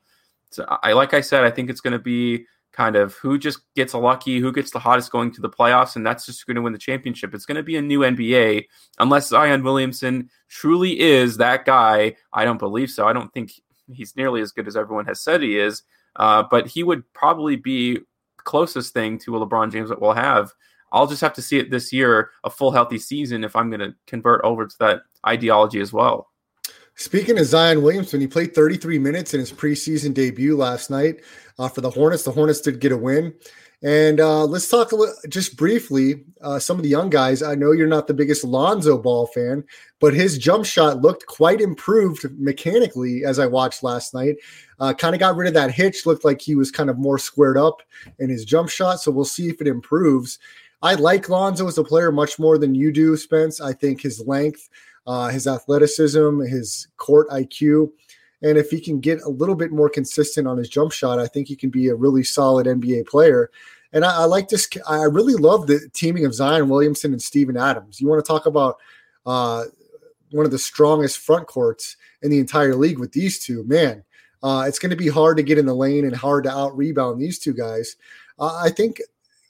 So I like I said, I think it's going to be kind of who just gets lucky, who gets the hottest going to the playoffs, and that's just going to win the championship. It's going to be a new NBA unless Zion Williamson truly is that guy. I don't believe so. I don't think he's nearly as good as everyone has said he is, uh, but he would probably be closest thing to a LeBron James that we'll have. I'll just have to see it this year, a full healthy season, if I'm going to convert over to that ideology as well. Speaking of Zion Williamson, he played 33 minutes in his preseason debut last night uh, for the Hornets. The Hornets did get a win. And uh, let's talk just briefly uh, some of the young guys. I know you're not the biggest Lonzo Ball fan, but his jump shot looked quite improved mechanically as I watched last night. Uh, kind of got rid of that hitch, looked like he was kind of more squared up in his jump shot. So we'll see if it improves. I like Lonzo as a player much more than you do, Spence. I think his length uh, his athleticism, his court IQ. And if he can get a little bit more consistent on his jump shot, I think he can be a really solid NBA player. And I, I like this. I really love the teaming of Zion Williamson and Steven Adams. You want to talk about uh, one of the strongest front courts in the entire league with these two, man. Uh, it's going to be hard to get in the lane and hard to out rebound these two guys. Uh, I think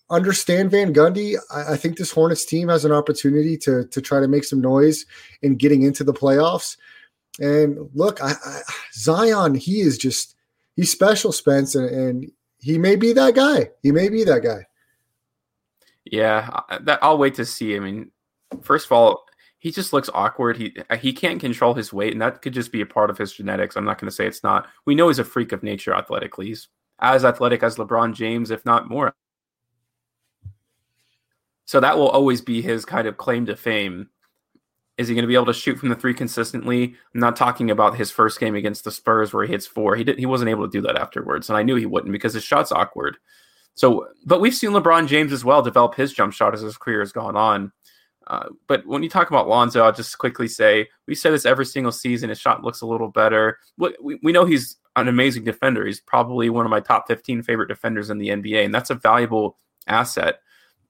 understand Van Gundy. I, I, think this Hornets team has an opportunity to to try to make some noise in getting into the playoffs. And look, I, I, Zion, he is just he's special, Spence, and, and, he may be that guy. He may be that guy. Yeah, that I'll wait to see. I mean, first of all, he just looks awkward. He he can't control his weight, and that could just be a part of his genetics. I'm not going to say it's not. We know he's a freak of nature athletically. He's as athletic as LeBron James, if not more so that will always be his kind of claim to fame. Is he going to be able to shoot from the three consistently? I'm not talking about his first game against the Spurs where he hits four. He did, he wasn't able to do that afterwards, and I knew he wouldn't because his shot's awkward. So, but we've seen LeBron James as well develop his jump shot as his career has gone on. Uh, but when you talk about Lonzo, I'll just quickly say we say this every single season. His shot looks a little better. We, we know he's an amazing defender. He's probably one of my top 15 favorite defenders in the NBA, and that's a valuable asset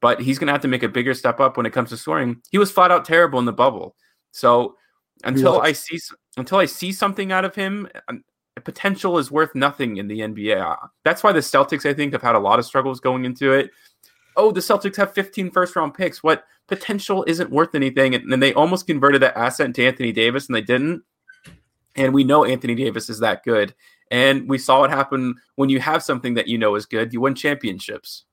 but he's going to have to make a bigger step up when it comes to scoring. He was flat out terrible in the bubble. So until I see until I see something out of him, um, potential is worth nothing in the NBA. Uh, that's why the Celtics, I think, have had a lot of struggles going into it. Oh, the Celtics have 15 first round picks. What potential isn't worth anything? And then they almost converted that asset into Anthony Davis, and they didn't. And we know Anthony Davis is that good. And we saw what happened when you have something that you know is good, you win championships.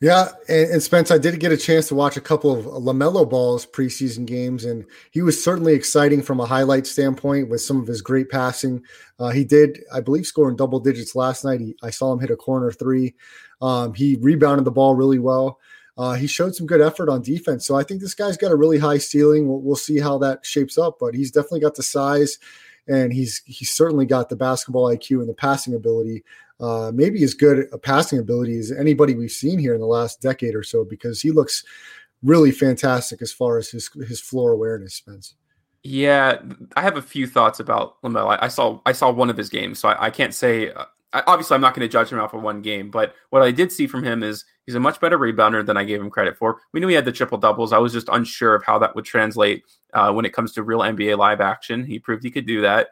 Yeah, and, and, Spence, I did get a chance to watch a couple of LaMelo Ball's preseason games, and he was certainly exciting from a highlight standpoint with some of his great passing. Uh, he did, I believe, score in double digits last night. He, I saw him hit a corner three. Um, he rebounded the ball really well. Uh, he showed some good effort on defense. So I think this guy's got a really high ceiling. We'll, we'll see how that shapes up, but he's definitely got the size and he's he's certainly got the basketball IQ and the passing ability uh, maybe as good a passing ability as anybody we've seen here in the last decade or so because he looks really fantastic as far as his his floor awareness, Spence. Yeah, I have a few thoughts about LaMelo. I, I saw I saw one of his games, so I, I can't say. Uh, obviously, I'm not going to judge him off of one game, but what I did see from him is he's a much better rebounder than I gave him credit for. We knew he had the triple doubles. I was just unsure of how that would translate uh, when it comes to real NBA live action. He proved he could do that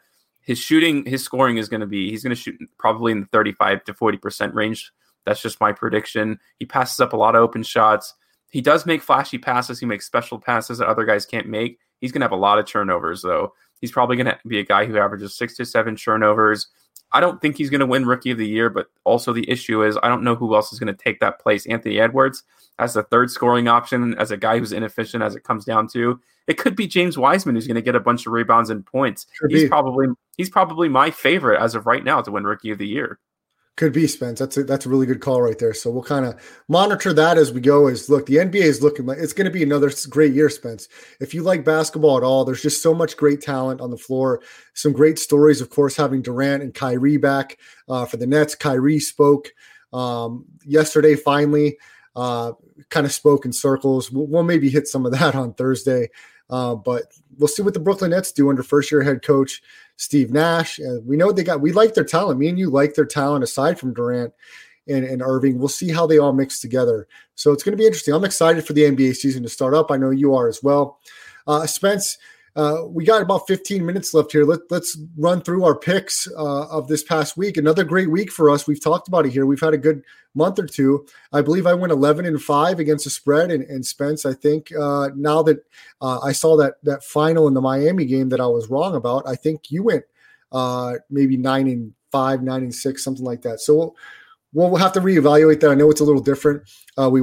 his shooting, his scoring is going to be he's going to shoot probably in the 35 to 40% range. That's just my prediction. He passes up a lot of open shots. He does make flashy passes. He makes special passes that other guys can't make. He's going to have a lot of turnovers, though. He's probably going to be a guy who averages six to seven turnovers. I don't think he's going to win Rookie of the Year, but also the issue is I don't know who else is going to take that place. Anthony Edwards as the third scoring option, as a guy who's inefficient as it comes down to. It could be James Wiseman who's going to get a bunch of rebounds and points. He's be. probably he's probably my favorite as of right now to win Rookie of the Year. Could be Spence. That's a, that's a really good call right there. So we'll kind of monitor that as we go. Is look, the NBA is looking like it's going to be another great year, Spence. If you like basketball at all, there's just so much great talent on the floor. Some great stories, of course, having Durant and Kyrie back uh, for the Nets. Kyrie spoke um, yesterday. Finally, uh, kind of spoke in circles. We'll, we'll, maybe hit some of that on Thursday, uh, but we'll see what the Brooklyn Nets do under first year head coach Steve Nash. Uh, we know they got, we like their talent. Me and you like their talent aside from Durant and, and Irving. We'll see how they all mix together. So it's going to be interesting. I'm excited for the NBA season to start up. I know you are as well. Uh, Spence, uh, we got about 15 minutes left here. Let, us run through our picks uh, of this past week. Another great week for us. We've talked about it here. We've had a good month or two. I believe I went 11 and five against the spread. And, and Spence, I think uh, now that uh, I saw that that final in the Miami game that I was wrong about, I think you went uh, maybe nine and five, nine and six, something like that. So we'll, we'll have to reevaluate that. I know it's a little different. We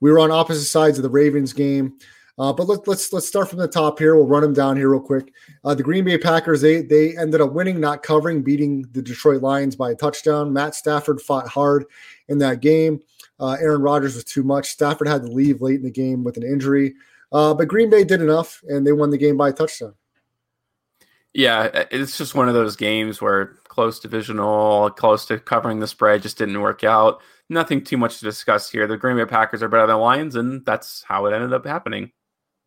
we were on opposite sides of the Ravens game. Uh, but let, let's let's start from the top here. We'll run them down here real quick. Uh, the Green Bay Packers they they ended up winning, not covering, beating the Detroit Lions by a touchdown. Matt Stafford fought hard in that game. Uh, Aaron Rodgers was too much. Stafford had to leave late in the game with an injury, uh, but Green Bay did enough, and they won the game by a touchdown. Yeah, it's just one of those games where close divisional, close to covering the spread, just didn't work out. Nothing too much to discuss here. The Green Bay Packers are better than the Lions, and that's how it ended up happening.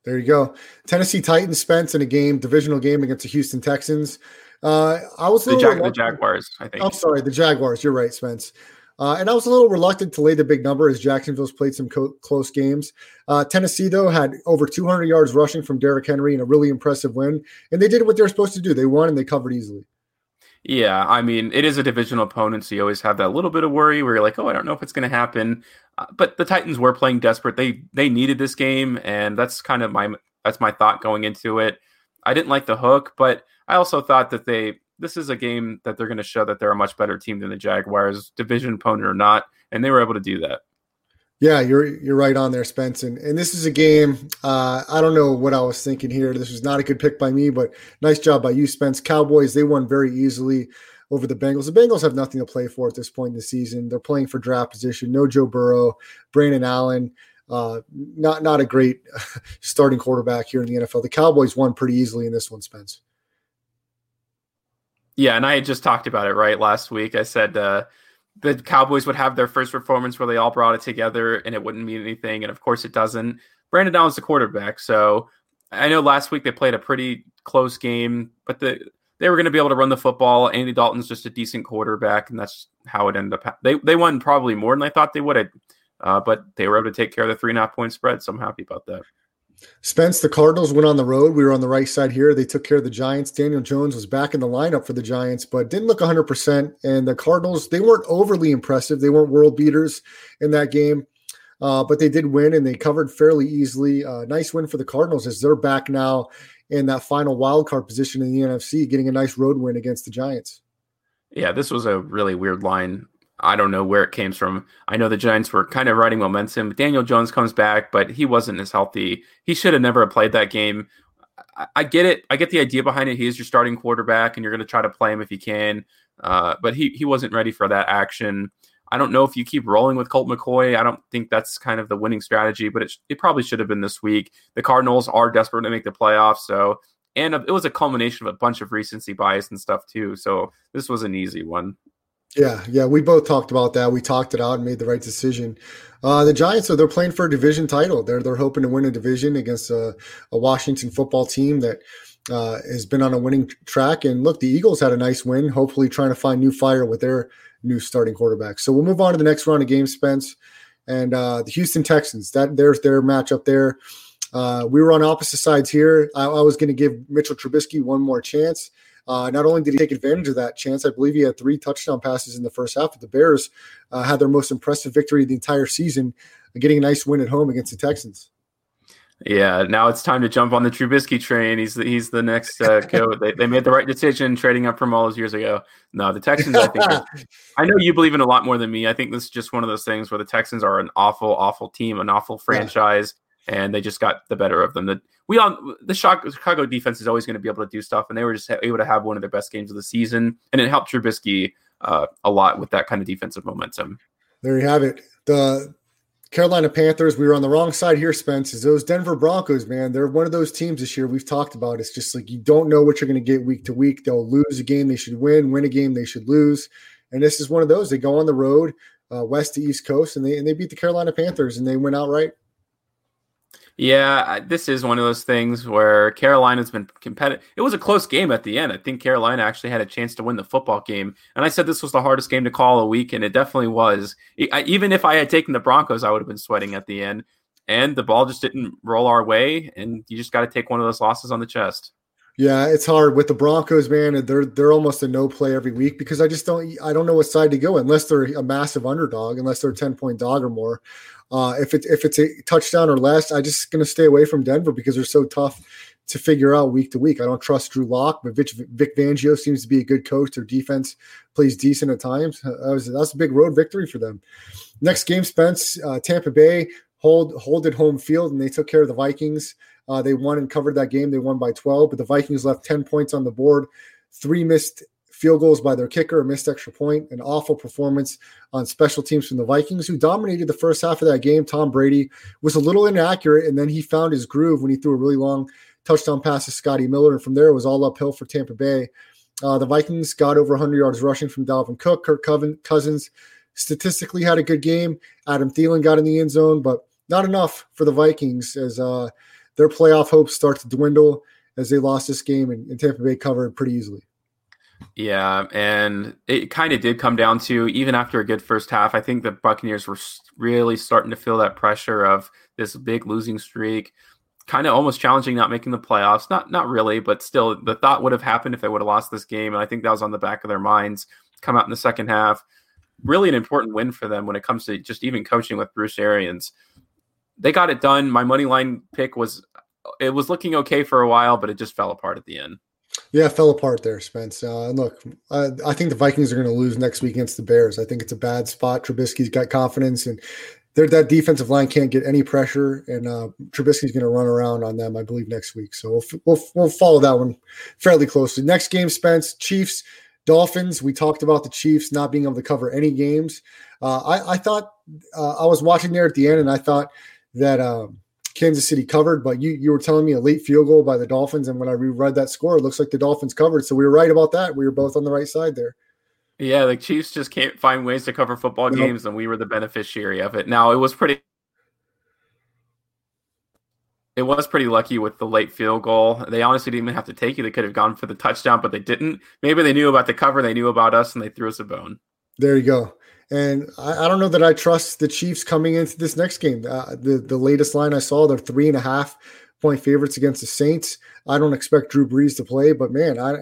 There you go. Tennessee Titans Spence in a game, divisional game against the Houston Texans. Uh, I was the, Jag- the, Jaguars. I think. I'm sorry, the Jaguars. You're right, Spence. Uh, and I was a little reluctant to lay the big number as Jacksonville's played some co- close games. Uh, Tennessee, though, had over 200 yards rushing from Derrick Henry in a really impressive win. And they did what they were supposed to do. They won and they covered easily. Yeah, I mean, it is a divisional opponent, so you always have that little bit of worry where you're like, oh, I don't know if it's going to happen. Uh, but the Titans were playing desperate. They they needed this game, and that's kind of my that's my thought going into it. I didn't like the hook, but I also thought that they this is a game that they're going to show that they're a much better team than the Jaguars, division opponent or not, and they were able to do that. Yeah, you're you're right on there, Spence. And, and this is a game. Uh, I don't know what I was thinking here. This was not a good pick by me, but nice job by you, Spence. Cowboys they won very easily over the Bengals. The Bengals have nothing to play for at this point in the season. They're playing for draft position. No Joe Burrow, Brandon Allen. Uh, not not a great starting quarterback here in the NFL. The Cowboys won pretty easily in this one, Spence. Yeah, and I had just talked about it right last week. I said uh, the Cowboys would have their first performance where they all brought it together and it wouldn't mean anything. And of course, it doesn't. Brandon Allen's the quarterback. So I know last week they played a pretty close game, but the they were going to be able to run the football. Andy Dalton's just a decent quarterback, and that's how it ended up. They they won probably more than I thought they would, uh, but they were able to take care of the three and a half point spread. So I'm happy about that. Spence, the Cardinals went on the road. We were on the right side here. They took care of the Giants. Daniel Jones was back in the lineup for the Giants, but didn't look 100%. And the Cardinals, they weren't overly impressive. They weren't world beaters in that game, uh, but they did win and they covered fairly easily. Uh, nice win for the Cardinals as they're back now in that final wild card position in the NFC, getting a nice road win against the Giants. Yeah, this was a really weird line I don't know where it came from. I know the Giants were kind of riding momentum. Daniel Jones comes back, but he wasn't as healthy. He should have never played that game. I, I get it. I get the idea behind it. He is your starting quarterback, and you're going to try to play him if you can. Uh, but he he wasn't ready for that action. I don't know if you keep rolling with Colt McCoy. I don't think that's kind of the winning strategy, but it, it probably should have been this week. The Cardinals are desperate to make the playoffs, so and it was a culmination of a bunch of recency bias and stuff too. So this was an easy one. Yeah, yeah, we both talked about that. We talked it out and made the right decision. Uh, the Giants, so they're playing for a division title. They're they're hoping to win a division against a, a Washington football team that uh, has been on a winning track. And look, the Eagles had a nice win. Hopefully, trying to find new fire with their new starting quarterback. So we'll move on to the next round of games, Spence, and uh, the Houston Texans. That there's their matchup there. Uh, we were on opposite sides here. I, I was going to give Mitchell Trubisky one more chance. Uh, not only did he take advantage of that chance, I believe he had three touchdown passes in the first half. But the Bears uh, had their most impressive victory of the entire season, getting a nice win at home against the Texans. Yeah, now it's time to jump on the Trubisky train. He's the, he's the next uh, go. they, they made the right decision trading up from all those years ago. No, the Texans. I think. Are, I know you believe in a lot more than me. I think this is just one of those things where the Texans are an awful, awful team, an awful franchise. And they just got the better of them. The we all the Chicago defense is always going to be able to do stuff, and they were just able to have one of their best games of the season, and it helped Trubisky uh, a lot with that kind of defensive momentum. There you have it. The Carolina Panthers, we were on the wrong side here, Spence. Is those Denver Broncos, man? They're one of those teams this year we've talked about. It's just like you don't know what you're going to get week to week. They'll lose a game they should win, win a game they should lose. And this is one of those. They go on the road, uh, west to east coast, and they and they beat the Carolina Panthers and they went outright. Yeah, this is one of those things where Carolina's been competitive. It was a close game at the end. I think Carolina actually had a chance to win the football game. And I said this was the hardest game to call a week, and it definitely was. even if I had taken the Broncos, I would have been sweating at the end. And the ball just didn't roll our way, and you just got to take one of those losses on the chest. Yeah, it's hard with the Broncos, man. They're they're almost a no play every week because I just don't I don't know what side to go unless they're a massive underdog, unless they're a ten point dog or more. Uh, if it's if it's a touchdown or less, I'm just to stay away from Denver because they're so tough to figure out week to week. I don't trust Drew Lock, but Vic, Vic Fangio seems to be a good coach. Their defense plays decent at times. That was, that's a big road victory for them. Next game, Spence, uh, Tampa Bay hold hold at home field, and they took care of the Vikings. Uh, they won and covered that game. They won by 12, but the Vikings left 10 points on the board. Three missed field goals by their kicker, a missed extra point, an awful performance on special teams from the Vikings, who dominated the first half of that game. Tom Brady was a little inaccurate, and then he found his groove when he threw a really long touchdown pass to Scotty Miller. And from there, it was all uphill for Tampa Bay. Uh, the Vikings got over 100 yards rushing from Dalvin Cook. Kirk Cousins statistically had a good game. Adam Thielen got in the end zone, but not enough for the Vikings as uh, their playoff hopes start to dwindle as they lost this game and, and Tampa Bay covered pretty easily. Yeah, and it kind of did come down to even after a good first half, I think the Buccaneers were really starting to feel that pressure of this big losing streak, kind of almost challenging not making the playoffs. Not not really, but still the thought would have happened if they would have lost this game, and I think that was on the back of their minds. Come out in the second half, really an important win for them when it comes to just even coaching with Bruce Arians they got it done. My money line pick was it was looking okay for a while, but it just fell apart at the end. Yeah, fell apart there, Spence. Uh, and look, I, I think the Vikings are going to lose next week against the Bears. I think it's a bad spot. Trubisky's got confidence, and that defensive line can't get any pressure, and uh, Trubisky's going to run around on them, I believe, next week. So we'll, we'll, we'll follow that one fairly closely. Next game, Spence, Chiefs, Dolphins. We talked about the Chiefs not being able to cover any games. Uh, I, I, thought uh, I was watching there at the end, and I thought – that um, Kansas City covered, but you you were telling me a late field goal by the Dolphins, and when I reread that score, it looks like the Dolphins covered. So we were right about that. We were both on the right side there. Yeah, the Chiefs just can't find ways to cover football nope. games, and we were the beneficiary of it. Now it was pretty. It was pretty lucky with the late field goal. They honestly didn't even have to take it. They could have gone for the touchdown, but they didn't. Maybe they knew about the cover, they knew about us, and they threw us a bone. There you go. And I, I, don't know that I trust the Chiefs coming into this next game. Uh, the the latest line I saw, they're three and a half point favorites against the Saints. I don't expect Drew Brees to play, but man, I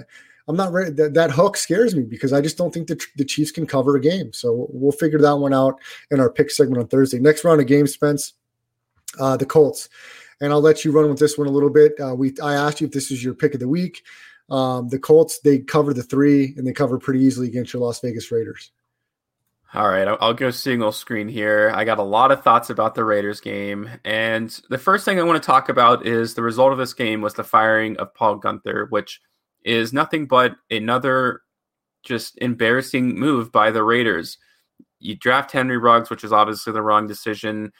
I'm not ready. That, that hook scares me because I just don't think the, the Chiefs can cover a game. So we'll figure that one out in our pick segment on Thursday. Next round of games, Spence, uh, the Colts, and I'll let you run with this one a little bit. Uh, we I asked you if this was your pick of the week. Um, the Colts they cover the three and they cover pretty easily against your Las Vegas Raiders. All right, I'll go single screen here. I got a lot of thoughts about the Raiders game. And the first thing I want to talk about is the result of this game was the firing of Paul Guenther, which is nothing but another just embarrassing move by the Raiders. You draft Henry Ruggs, which is obviously the wrong decision.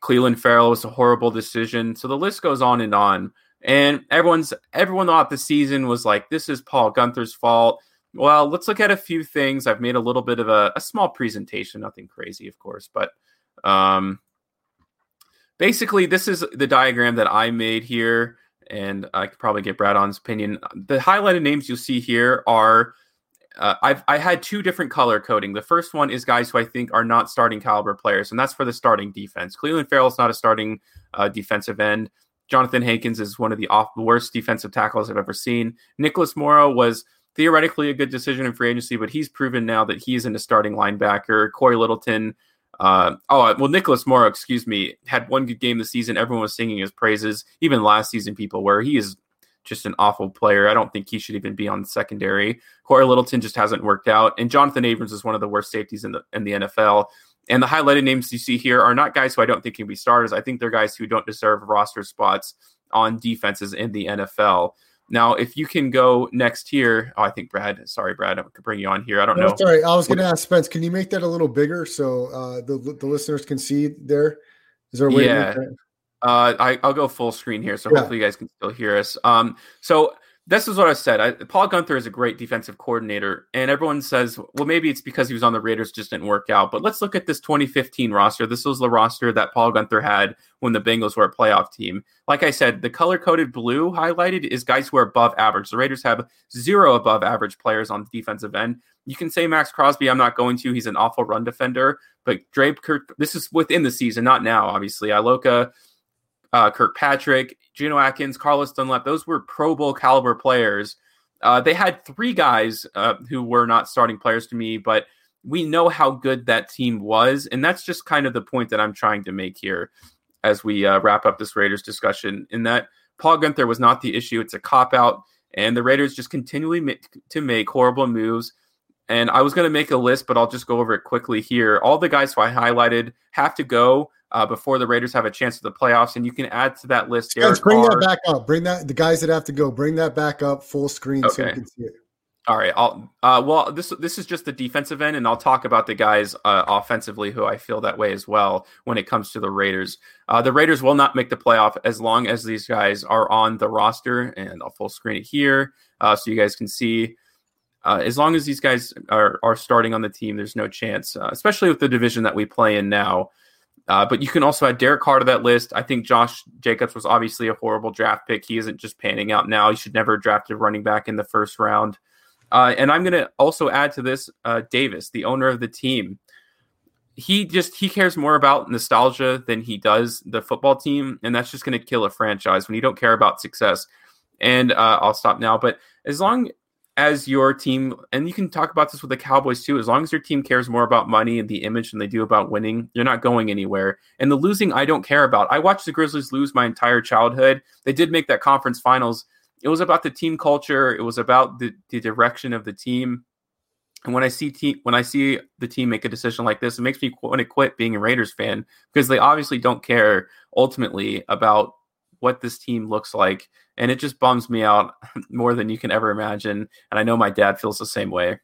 Clelin Ferrell was a horrible decision. So the list goes on and on. And everyone's everyone thought the season was like, this is Paul Guenther's fault well, let's look at a few things. I've made a little bit of a, a small presentation, nothing crazy, of course, but um, basically, this is the diagram that I made here, and I could probably get Brad on's opinion. The highlighted names you'll see here are uh, I've I had two different color coding. The first one is guys who I think are not starting caliber players, and that's for the starting defense. Clelin Ferrell is not a starting uh, defensive end. Jonathan Hankins is one of the off the worst defensive tackles I've ever seen. Nicholas Morrow was theoretically a good decision in free agency, but he's proven now that he's in a starting linebacker. Cory Littleton, uh, oh well, Nicholas Morrow, excuse me, had one good game this season. Everyone was singing his praises. Even last season, people were. He is just an awful player. I don't think he should even be on secondary. Cory Littleton just hasn't worked out, and Jonathan Abrams is one of the worst safeties in the in the NFL. And the highlighted names you see here are not guys who I don't think can be starters. I think they're guys who don't deserve roster spots on defenses in the NFL. Now, if you can go next here, oh, I think Brad. Sorry, Brad, I could bring you on here. I don't no, know. Sorry, I was going to ask Spence. Can you make that a little bigger so uh, the the listeners can see there? Is there a way? Yeah. Uh, I, I'll go full screen here, so yeah. hopefully you guys can still hear us. Um, so this is what I said. I, Paul Guenther is a great defensive coordinator, and everyone says, well, maybe it's because he was on the Raiders, just didn't work out. But let's look at this 2015 roster. This was the roster that Paul Guenther had when the Bengals were a playoff team. Like I said, the color coded blue highlighted is guys who are above average. The Raiders have zero above average players on the defensive end. You can say Maxx Crosby. I'm not going to. He's an awful run defender. But Dre Kirk, this is within the season, not now, obviously. Iloka, uh, Kirkpatrick, Geno Atkins, Carlos Dunlap, those were Pro Bowl caliber players. Uh, they had three guys uh, who were not starting players to me, but we know how good that team was. And that's just kind of the point that I'm trying to make here as we uh, wrap up this Raiders discussion in that Paul Guenther was not the issue. It's a cop out. And the Raiders just continually make, to make horrible moves. And I was going to make a list, but I'll just go over it quickly here. All the guys who I highlighted have to go uh, before the Raiders have a chance at the playoffs. And you can add to that list. Derek bring Carr. that back up. Bring that the guys that have to go. Bring that back up full screen okay. so you can see it. All right. I'll uh, well this this is just the defensive end, and I'll talk about the guys uh, offensively who I feel that way as well when it comes to the Raiders. Uh, the Raiders will not make the playoff as long as these guys are on the roster, and I'll full screen it here uh, so you guys can see. Uh, as long as these guys are are starting on the team, there's no chance, uh, especially with the division that we play in now. Uh, but you can also add Derek Carr to that list. I think Josh Jacobs was obviously a horrible draft pick. He isn't just panning out now. He should never have drafted running back in the first round. Uh, and I'm going to also add to this uh, Davis, the owner of the team. He just he cares more about nostalgia than he does the football team, and that's just going to kill a franchise when you don't care about success. And uh, I'll stop now. But as long as your team, and you can talk about this with the Cowboys too, as long as your team cares more about money and the image than they do about winning, you're not going anywhere. And the losing, I don't care about. I watched the Grizzlies lose my entire childhood. They did make that conference finals. It was about the team culture. It was about the, the direction of the team. And when I see team, when I see the team make a decision like this, it makes me want to quit being a Raiders fan because they obviously don't care ultimately about what this team looks like and it just bums me out more than you can ever imagine. And I know my dad feels the same way.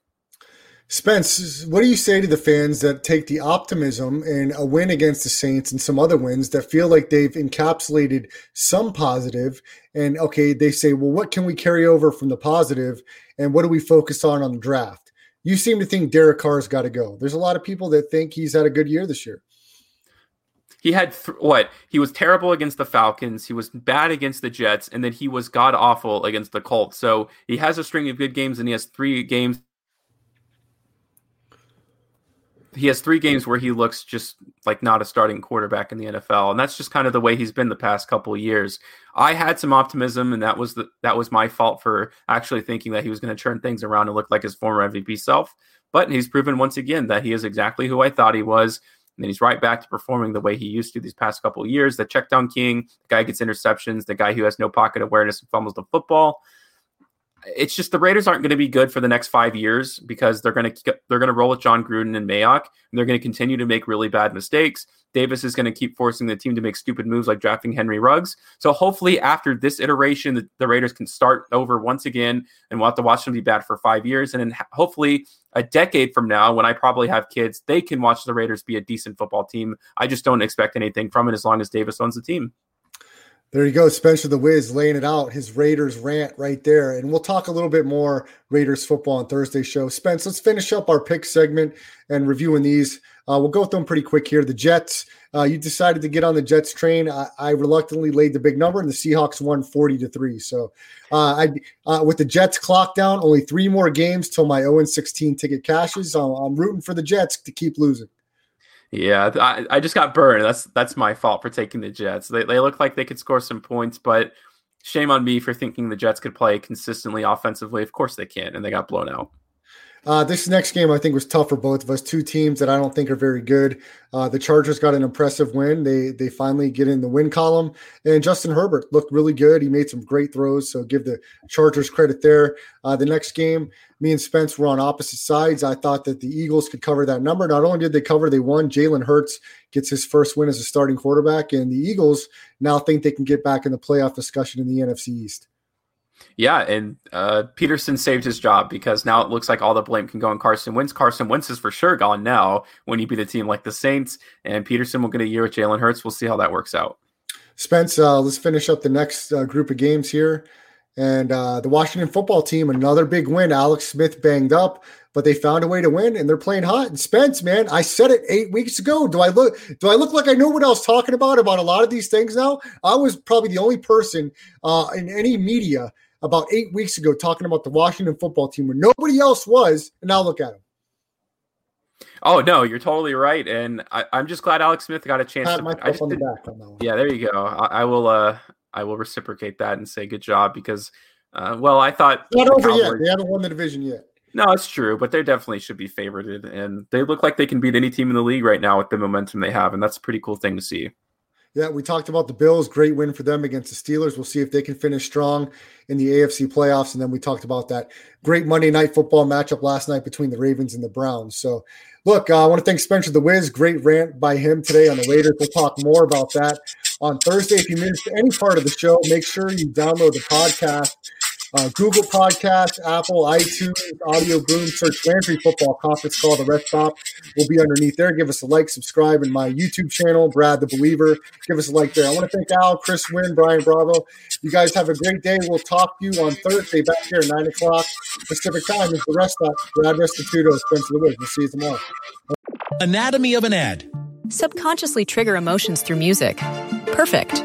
Spence, what do you say to the fans that take the optimism and a win against the Saints and some other wins that feel like they've encapsulated some positive and okay, they say, well, what can we carry over from the positive and what do we focus on on the draft? You seem to think Derek Carr's got to go. There's a lot of people that think he's had a good year this year. He had th- what? He was terrible against the Falcons. He was bad against the Jets, and then he was god awful against the Colts. So he has a string of good games, and he has three games. He has three games where he looks just like not a starting quarterback in the NFL, and that's just kind of the way he's been the past couple of years. I had some optimism, and that was the that was my fault for actually thinking that he was going to turn things around and look like his former MVP self. But he's proven once again that he is exactly who I thought he was and then he's right back to performing the way he used to these past couple years. The check down king, the guy gets interceptions, the guy who has no pocket awareness and fumbles the football. It's just the Raiders aren't going to be good for the next five years because they're going to they're going to roll with Jon Gruden and Mayock, and they're going to continue to make really bad mistakes. Davis is going to keep forcing the team to make stupid moves like drafting Henry Ruggs. So hopefully, after this iteration, the, the Raiders can start over once again, and we'll have to watch them be bad for five years, and then hopefully a decade from now, when I probably have kids, they can watch the Raiders be a decent football team. I just don't expect anything from it as long as Davis owns the team. There you go, Spencer the Wiz laying it out, his Raiders rant right there. And we'll talk a little bit more Raiders football on Thursday show. Spence, let's finish up our pick segment and reviewing these. Uh, we'll go through them pretty quick here. The Jets, uh, you decided to get on the Jets train. I, I, reluctantly laid the big number, and the Seahawks won 40 to 3. So uh, I, uh, with the Jets clock down, only three more games till my 0 16 ticket cashes. I'm, I'm rooting for the Jets to keep losing. Yeah, I, I just got burned. That's that's my fault for taking the Jets. They, they look like they could score some points, but shame on me for thinking the Jets could play consistently offensively. Of course they can't, and they got blown out. Uh, this next game, I think, was tough for both of us. Two teams that I don't think are very good. Uh, the Chargers got an impressive win. They they finally get in the win column, and Justin Herbert looked really good. He made some great throws, so give the Chargers credit there. Uh, the next game, me and Spence were on opposite sides. I thought that the Eagles could cover that number. Not only did they cover, they won. Jalen Hurts gets his first win as a starting quarterback, and the Eagles now think they can get back in the playoff discussion in the NFC East. Yeah, and uh, Pederson saved his job because now it looks like all the blame can go on Carson Wentz. Carson Wentz is for sure gone now when you beat a team like the Saints, and Pederson will get a year with Jalen Hurts. We'll see how that works out. Spence, uh, let's finish up the next uh, group of games here. And uh, the Washington football team, another big win. Alex Smith banged up, but they found a way to win, and they're playing hot. And Spence, man, I said it eight weeks ago. Do I look? Do I look like I know what I was talking about about a lot of these things now? I was probably the only person uh, in any media about eight weeks ago talking about the Washington football team when nobody else was, and now look at them. Oh no, you're totally right, and I, am just glad Alex Smith got a chance. Pat to, myself on the back on that one. Yeah, there you go. I, I, will. Uh, I will reciprocate that and say good job because, uh, well, I thought not over Cowboys, yet. They haven't won the division yet. No, it's true, but they definitely should be favored, and they look like they can beat any team in the league right now with the momentum they have, and that's a pretty cool thing to see. Yeah, we talked about the Bills. Great win for them against the Steelers. We'll see if they can finish strong in the AFC playoffs. And then we talked about that great Monday night football matchup last night between the Ravens and the Browns. So, look, uh, I want to thank Spencer the Wiz. Great rant by him today on the Raiders. We'll talk more about that on Thursday. If you missed any part of the show, make sure you download the podcast uh, Google Podcast, Apple, iTunes, Audioboom, search Landry Football Conference Call. The rest stop will be underneath there. Give us a like, subscribe, in my YouTube channel, Brad the Believer. Give us a like there. I want to thank Al, Chris Wynn, Brian Bravo. You guys have a great day. We'll talk to you on Thursday back here at 9 o'clock Pacific time. Is the rest stop. Brad Restituto, Spencer Lewis. We'll see you tomorrow. Anatomy of an ad. Subconsciously trigger emotions through music. Perfect.